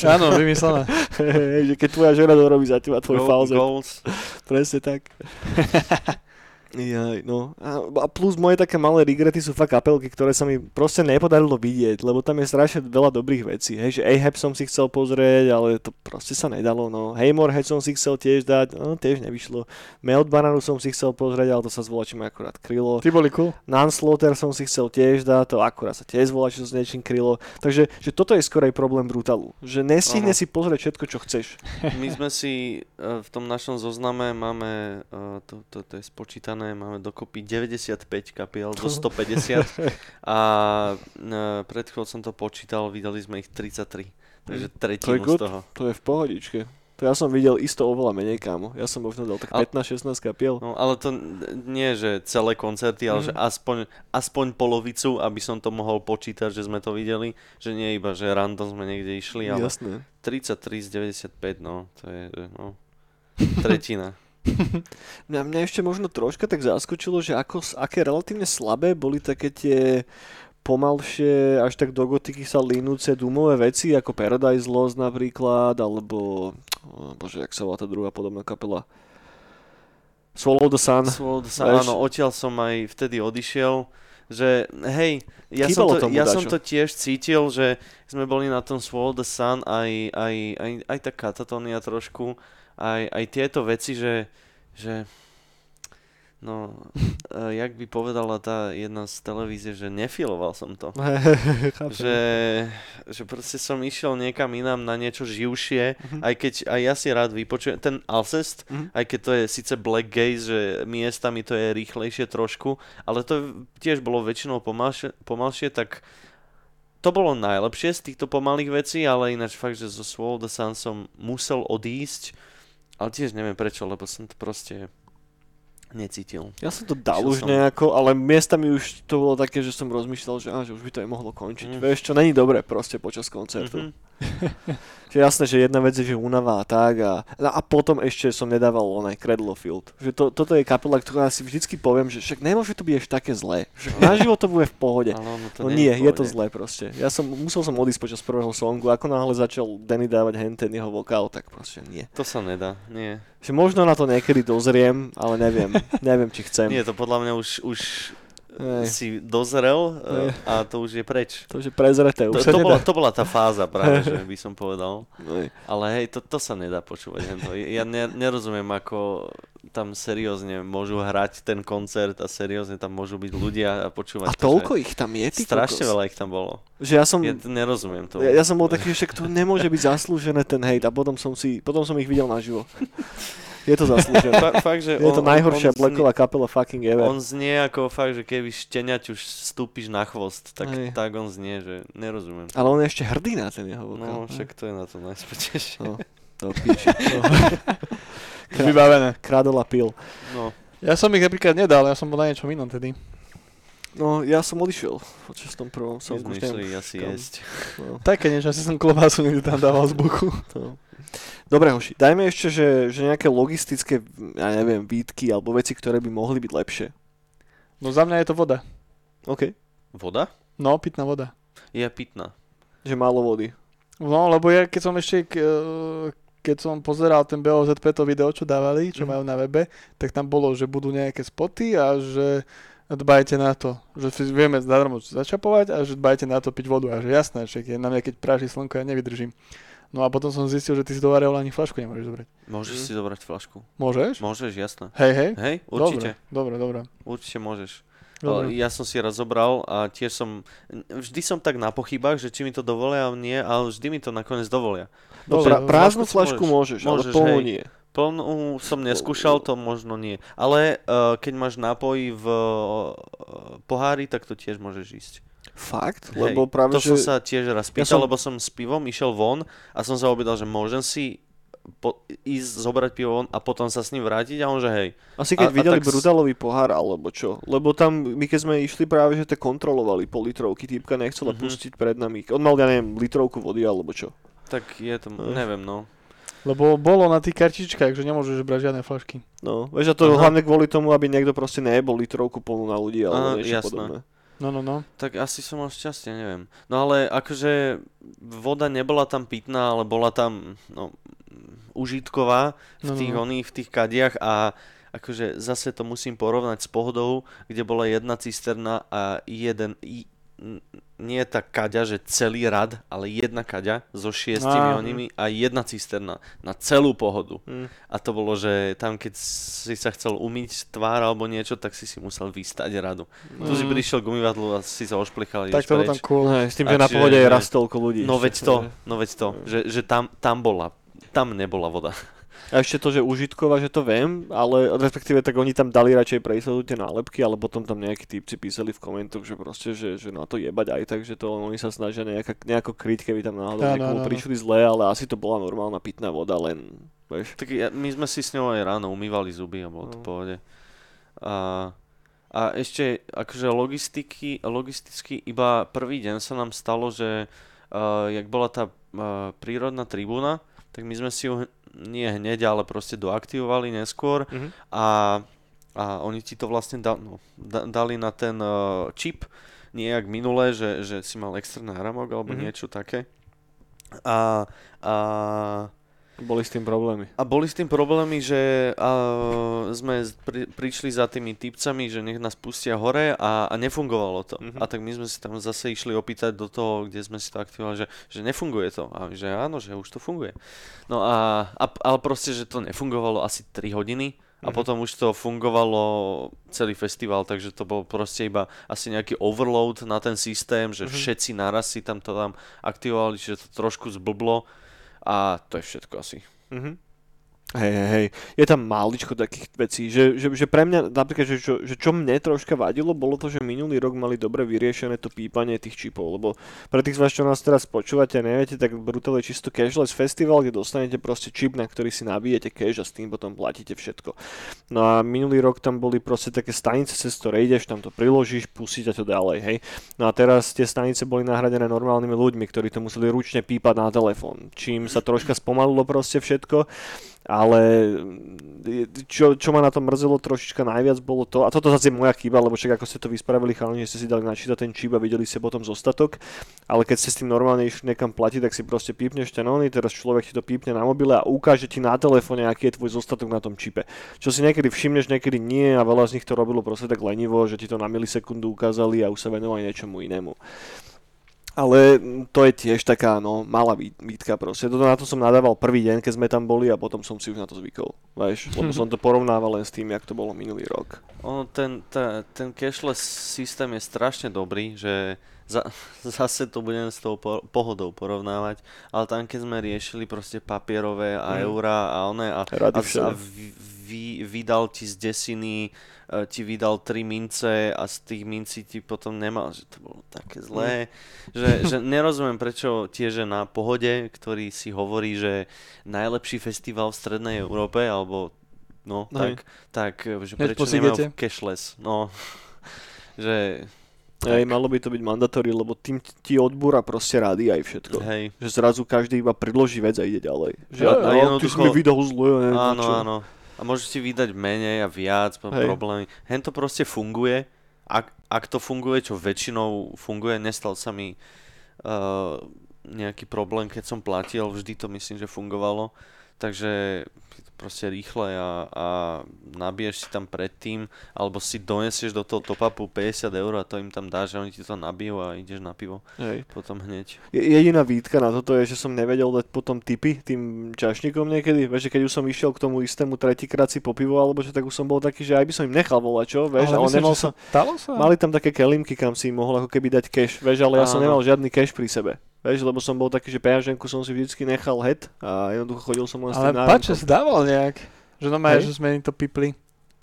Áno, vymyslené. že keď tvoja žena to robí za teba tvoj falzet. Presne tak. Jaj, no. A plus moje také malé regrety sú fakt kapelky, ktoré sa mi proste nepodarilo vidieť, lebo tam je strašne veľa dobrých vecí. Hej, že Ahab som si chcel pozrieť, ale to proste sa nedalo, no. Head som si chcel tiež dať, no tiež nevyšlo. Melt Bananu som si chcel pozrieť, ale to sa zvolá, ma akurát krylo. Ty boli cool. Nanslaughter som si chcel tiež dať, to akurát sa tiež zvolá, čo s niečím krylo. Takže že toto je skorej problém Brutalu. Že nestihne si pozrieť všetko, čo chceš. My sme si uh, v tom našom zozname máme, uh, to, to, to je spočítané napísané, máme dokopy 95 kapiel zo 150 a e, pred chvíľou som to počítal, videli sme ich 33, takže tretinu to z toho. To je v pohodičke. To ja som videl isto oveľa menej, kámo. Ja som možno dal tak 15-16 kapiel. No, ale to nie, že celé koncerty, ale mm. že aspoň, aspoň polovicu, aby som to mohol počítať, že sme to videli. Že nie iba, že random sme niekde išli, ale Jasné. 33 z 95, no, to je, no, tretina. mňa, mňa ešte možno troška tak zaskočilo, že ako, aké relatívne slabé boli také tie pomalšie, až tak do gotiky sa línúce dumové veci, ako Paradise Lost napríklad, alebo, oh, bože, jak sa volá tá druhá podobná kapela, Swallow the Sun. Swallow the Sun, áno, odtiaľ som aj vtedy odišiel, že hej, ja, som to, ja som to tiež cítil, že sme boli na tom Swallow the Sun, aj, aj, aj, aj tá katatonia trošku, aj, aj tieto veci, že, že no, uh, jak by povedala tá jedna z televízie, že nefiloval som to. že, že proste som išiel niekam inám na niečo živšie, mm-hmm. aj keď aj ja si rád vypočujem ten Alcest, mm-hmm. aj keď to je síce Black Gaze, že miestami to je rýchlejšie trošku, ale to tiež bolo väčšinou pomalšie, pomalšie tak to bolo najlepšie z týchto pomalých vecí, ale ináč fakt, že zo Swallow the Sun som musel odísť, ale tiež neviem prečo, lebo som to proste necítil. Ja som to dal Išiel už som. nejako, ale miestami už to bolo také, že som rozmýšľal, že, á, že už by to aj mohlo končiť. Mm. Vieš, čo není dobré proste počas koncertu. Mhm. Že jasné, že jedna vec je, že únava a tak a, no a potom ešte som nedával onaj Cradle Field. Že to, toto je kapela, ktorá si vždycky poviem, že však nemôže to byť až také zlé. Že naživo to bude v pohode. Ale ono to No nie, je v to zlé proste. Ja som, musel som odísť počas prvého songu, ako náhle začal Danny dávať henten jeho vokál, tak proste nie. To sa nedá, nie. Že možno na to niekedy dozriem, ale neviem, neviem, či chcem. Nie, to podľa mňa už, už Hej. si dozrel Hej. uh, a to už je preč. To, že prezreté To, už sa to, bola, to bola tá fáza práve, že by som povedal. Hej. Ale hej, to, to sa nedá počúvať. hento. Ja ne, nerozumiem, ako tam seriózne môžu hrať ten koncert a seriózne tam môžu byť ľudia a počúvať A to, toľko ich tam je, ty Strašne kokos. veľa ich tam bolo. Že ja som, Ja nerozumiem to. ja, ja som bol taký, že to nemôže byť zaslúžené ten hejt a potom som si, potom som ich videl naživo. Je to zaslúžené. Fa- fakt, že Je to on- najhoršia on znie- blacková kapela fucking ever. On znie ako fakt, že keby šteňať už stúpiš na chvost, tak, Hej. tak on znie, že nerozumiem. Ale on je ešte hrdý na ten jeho vokál. No, však to je na to najspätejšie. No, to píči. No. Vybavené. Kradol a pil. No, Ja som ich napríklad nedal, ja som bol na niečom inom tedy. No, ja som odišiel počas tom prvom som už išli asi kam. jesť. No, Také niečo, asi som klobásu niekde tam dával z boku. to. Dobre, hoši, dajme ešte, že, že nejaké logistické, ja neviem, výtky alebo veci, ktoré by mohli byť lepšie. No za mňa je to voda. OK. Voda? No, pitná voda. Je pitná. Že málo vody. No, lebo ja keď som ešte, k- e, keď som pozeral ten BOZP to video, čo dávali, čo Mhm. majú na webe, tak tam bolo, že budú nejaké spoty a že dbajte na to, že si vieme zadarmo začapovať a že dbajte na to piť vodu a že jasné, že je na mňa keď práši slnko, ja nevydržím. No a potom som zistil, že ty si do Areola ani flašku nemôžeš zobrať. Môžeš Mhm. si zobrať flašku. Môžeš? Môžeš, jasné. Hej, hej. Hej, určite. Dobre, dobre, Určite môžeš. dobre. Ale Ja som si raz zobral a tiež som, vždy som tak na pochybách, že či mi to dovolia, nie, ale vždy mi to nakoniec dovolia. Dobre, prázdnu flašku flašku môžeš, ale Môžeš, plnú hej. nie. Plnú som neskúšal, to možno nie. Ale uh, keď máš nápoj v uh, pohári, tak to tiež môžeš ísť. Fakt? Hej, Lebo práve, to že... som sa tiež raz Ja pýtal, som- lebo som s pivom išiel von a som sa objedal, že môžem si po, ísť zobrať pivo von a potom sa s ním vrátiť a on že hej. Asi keď A- a videli tak s- brutálový pohár, alebo čo. Lebo tam, my keď sme išli práve, že to kontrolovali po litrovky, týpka nechcela Mhm. pustiť pred nami. On mal, ja neviem, litrovku vody, alebo čo. Tak je to, Ech. neviem no. Lebo bolo na tých kartičkách, že nemôžeš brať žiadne flašky. No, vieš, a to Aha. hlavne kvôli tomu, aby niekto proste nejebol litrovku plnú na ľudí, alebo Aha, niečo jasné. podobné. No, no, no. Tak asi som mal šťastie, neviem. No ale akože voda nebola tam pitná, ale bola tam no, užitková v No, no, tých no. oných, v tých kadiach a akože zase to musím porovnať s pohodou, kde bola jedna cisterna a jeden, nie tá kaďa, že celý rad, ale jedna kaďa so šiestimi Á. onými a jedna cisterna na celú pohodu. Hm. A to bolo, že tam keď si sa chcel umyť tvár alebo niečo, tak si si musel vystať radu. Tu si Mm. prišiel k umývadlu a si sa ošplichal a Tak to bolo tam cool. Hej, s tým, A že na čiže- pohode je raz toľko ľudí. No veď to, no veď to, že, že tam, tam bola, tam nebola voda. A ešte to, že užitková, že to viem, ale respektíve tak oni tam dali radšej pre istotu tie nálepky, ale potom tam nejakí típci písali v komentoch, že proste, že, že na to jebať aj tak, že to oni sa snažia nejaka, nejako kryť, keby tam náhodou niekomu áno, áno. prišli zle, ale asi to bola normálna pitná voda, len, vieš. Tak ja, my sme si s ňou aj ráno umývali zuby a bolo to No. pohode. A, a ešte akože logistiky, logisticky iba prvý deň sa nám stalo, že uh, jak bola tá uh, prírodná tribúna, tak my sme si ju nie hneď, ale proste doaktivovali neskôr Mhm. a, a oni ti to vlastne da, no, da, dali na ten uh, čip, nie jak minulé, že, že si mal extra náramok alebo Mhm. niečo také. A, a Boli s tým problémy. a boli s tým problémy, že uh, sme pri, prišli za tými typcami, že nech nás pustia hore a, a nefungovalo to. Mhm. A tak my sme si tam zase išli opýtať do toho, kde sme si to aktivovali, že, že nefunguje to. A že áno, že už to funguje. No a, a ale proste, že to nefungovalo asi 3 hodiny a Mhm. potom už to fungovalo celý festival, takže to bol proste iba asi nejaký overload na ten systém, že Mhm. všetci naraz si tam to tam aktivovali, čiže to trošku zblblo a to je všetko asi. Mhm. Hej, hej, hej. Je tam máličko takých vecí, že, že, že pre mňa, napríklad, že čo, že čo mne troška vadilo, bolo to, že minulý rok mali dobre vyriešené to pípanie tých čipov, lebo pre tých z vás, čo nás teraz počúvate a neviete, tak Brutal je čisto cashless festival, kde dostanete proste čip, na ktorý si nabijete cash a s tým potom platíte všetko. No a minulý rok tam boli proste také stanice, cez ktoré ideš, tam to priložíš, pustíte to ďalej, hej. No a teraz tie stanice boli nahradené normálnymi ľuďmi, ktorí to museli ručne pípať na telefón, čím sa troška spomalilo proste všetko ale čo, čo ma na tom mrzelo trošička najviac bolo to, a toto zase je moja chyba, lebo však ako ste to vyspravili chalani, že ste si dali načítať ten čip a videli ste potom zostatok, ale keď ste s tým normálne išli niekam platiť, tak si proste pípneš ten ony, teraz človek ti to pípne na mobile a ukáže ti na telefóne, aký je tvoj zostatok na tom čipe. Čo si niekedy všimneš, niekedy nie a veľa z nich to robilo proste tak lenivo, že ti to na milisekundu ukázali a už sa venovali niečomu inému ale to je tiež taká no, malá výtka proste. Toto na to som nadával prvý deň, keď sme tam boli a potom som si už na to zvykol. Vieš, lebo som to porovnával len s tým, jak to bolo minulý rok. Ono, ten, ta, ten cashless systém je strašne dobrý, že za, zase to budem s tou po, pohodou porovnávať, ale tam keď sme riešili proste papierové a mm. eurá a one a, a, a vy, vydal ti z desiny E, ti vydal tri mince a z tých mincí ti potom nemal, že to bolo také zlé, mm. že, že nerozumiem prečo tiež na pohode, ktorý si hovorí, že najlepší festival v strednej Európe, alebo no, no tak, tak, že prečo nemajú cashless, no, že Hej, malo by to byť mandatory, lebo tým ti odbúra proste rádi aj všetko. Hej. Že zrazu každý iba predloží vec a ide ďalej. Že ja, jednoducho... ty si mi vydal zle. Áno, áno. A môžeš si vydať menej a viac Hej. problémy. Hen to proste funguje. Ak, ak to funguje, čo väčšinou funguje, nestal sa mi uh, nejaký problém, keď som platil, vždy to myslím, že fungovalo. Takže proste rýchle a, a nabiješ si tam predtým, alebo si donesieš do toho top-upu 50 eur a to im tam dáš a oni ti to nabijú a ideš na pivo. Hej. Potom hneď. Jediná výtka na toto je, že som nevedel dať potom tipy tým čašníkom niekedy. Vieš, že keď už som išiel k tomu istému tretíkrát si po pivo, alebo že tak už som bol taký, že aj by som im nechal volať, čo? Vieš, ale, ale nemal som... Sa... Mali tam také kelimky, kam si im mohol ako keby dať cash, vieš, ale ja Áno. som nemal žiadny cash pri sebe. Vieš, lebo som bol taký, že peňaženku som si vždycky nechal het a jednoducho chodil som len s tým Ale pač, zdával nejak. Že no že sme im to pipli.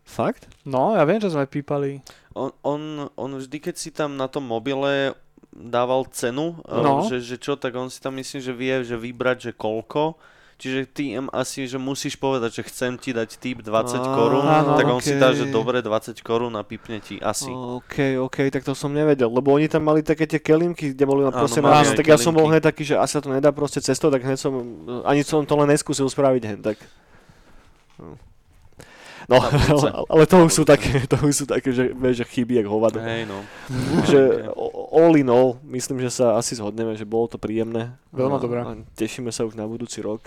Fakt? No, ja viem, že sme pípali. On, on, on vždy, keď si tam na tom mobile dával cenu, no. že, že čo, tak on si tam myslím, že vie, že vybrať, že koľko Čiže ty asi, že musíš povedať, že chcem ti dať tip 20 korún, tak on okay. si dá, že dobre 20 korún a pipne ti asi. OK, OK, tak to som nevedel, lebo oni tam mali také tie kelimky, kde boli na proste áno, nás, tak ja som bol hneď taký, že asi to nedá proste cestou, tak hneď som, ani som to len neskúsil spraviť hneď, tak. No. No, ale, ale to už sú také, to už sú také, že, že chyby jak hovado. Hej, no. že all in all, myslím, že sa asi zhodneme, že bolo to príjemné. Veľmi dobré. Tešíme sa už na budúci rok.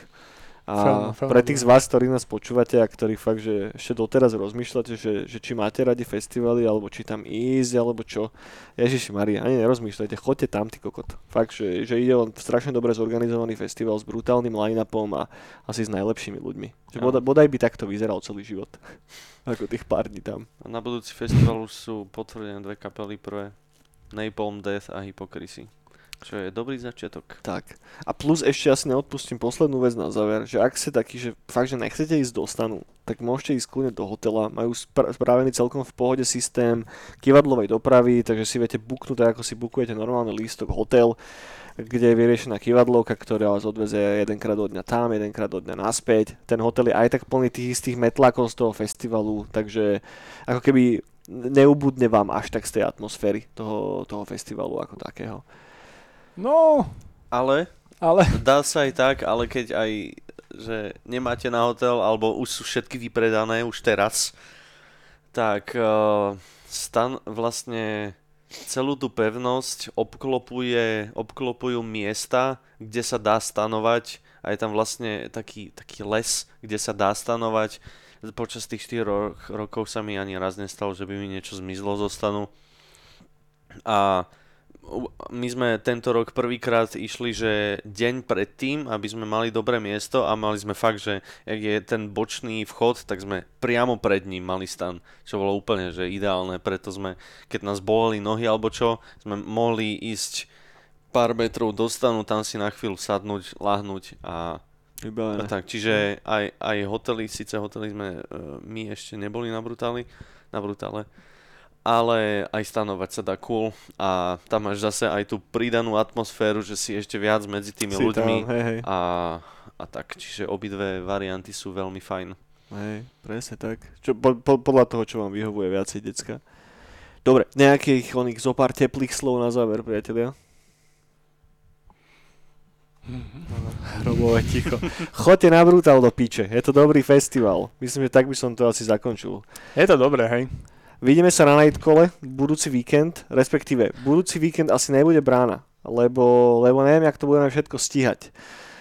A pre tých z vás, ktorí nás počúvate a ktorí fakt, že ešte doteraz rozmýšľate, že, že či máte radi festivaly, alebo či tam ísť, alebo čo. Ježiši Maria, ani nerozmýšľajte, choďte tam, ty kokot. Fakt, že, že ide o strašne dobre zorganizovaný festival s brutálnym line-upom a asi s najlepšími ľuďmi. Že bodaj, bodaj by takto vyzeral celý život. Ako tých pár dní tam. A na budúci festival už sú potvrdené dve kapely prvé. Napalm Death a Hypocrisy. Čo je dobrý začiatok. Tak. A plus ešte asi neodpustím poslednú vec na záver, že ak ste takí, že fakt, že nechcete ísť do stanu, tak môžete ísť kľudne do hotela. Majú spravený celkom v pohode systém kivadlovej dopravy, takže si viete buknúť, ako si bukujete normálny lístok hotel, kde je vyriešená kivadlovka, ktorá vás odveze jedenkrát do dňa tam, jedenkrát do dňa naspäť. Ten hotel je aj tak plný tých istých metlákov z toho festivalu, takže ako keby neubudne vám až tak z tej atmosféry toho, toho festivalu ako takého. No, ale, ale dá sa aj tak, ale keď aj že nemáte na hotel, alebo už sú všetky vypredané už teraz, tak uh, stan vlastne celú tú pevnosť obklopuje, obklopujú miesta, kde sa dá stanovať a je tam vlastne taký, taký les, kde sa dá stanovať. Počas tých 4 ro- rokov sa mi ani raz nestalo, že by mi niečo zmizlo zo stanu. A my sme tento rok prvýkrát išli, že deň predtým, aby sme mali dobré miesto a mali sme fakt, že jak je ten bočný vchod, tak sme priamo pred ním mali stan, čo bolo úplne že ideálne, preto sme, keď nás boleli nohy alebo čo, sme mohli ísť pár metrov do stanu, tam si na chvíľu sadnúť, lahnúť a Vybavené. A tak, čiže aj, aj hotely, síce hotely sme, uh, my ešte neboli na Brutali, na Brutale, ale aj stanovať sa dá cool a tam máš zase aj tú pridanú atmosféru, že si ešte viac medzi tými Si ľuďmi Tam, hej, hej. a, a tak, čiže obidve varianty sú veľmi fajn. Hej, presne tak. Čo, po, po, podľa toho, čo vám vyhovuje viacej, decka. Dobre, nejakých oných zo pár teplých slov na záver, priatelia. Hrobové ticho. Choďte na Brutal do piče, je to dobrý festival. Myslím, že tak by som to asi zakončil. Je to dobré, hej. Vidíme sa na Nightcole budúci víkend, respektíve budúci víkend asi nebude brána, lebo, lebo neviem, jak to budeme všetko stíhať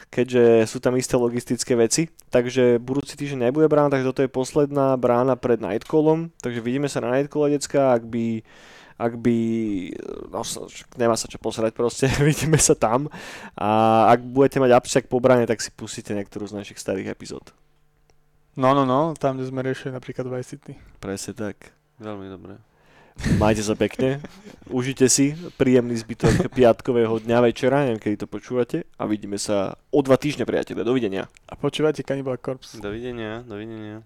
keďže sú tam isté logistické veci. Takže budúci týždeň nebude brána, takže toto je posledná brána pred Nightcallom. Takže vidíme sa na Nightcole, decka, ak by ak by, no nemá sa čo posrať proste, vidíme sa tam a ak budete mať abšak po bráne, tak si pustíte niektorú z našich starých epizód. No, no, no, tam, kde sme riešili napríklad Vice City. Presne tak. Veľmi dobré. Majte sa pekne, užite si príjemný zbytok piatkového dňa večera, neviem kedy to počúvate a vidíme sa o dva týždne priatelia, dovidenia. A počúvate Cannibal Corpse. Dovidenia, dovidenia.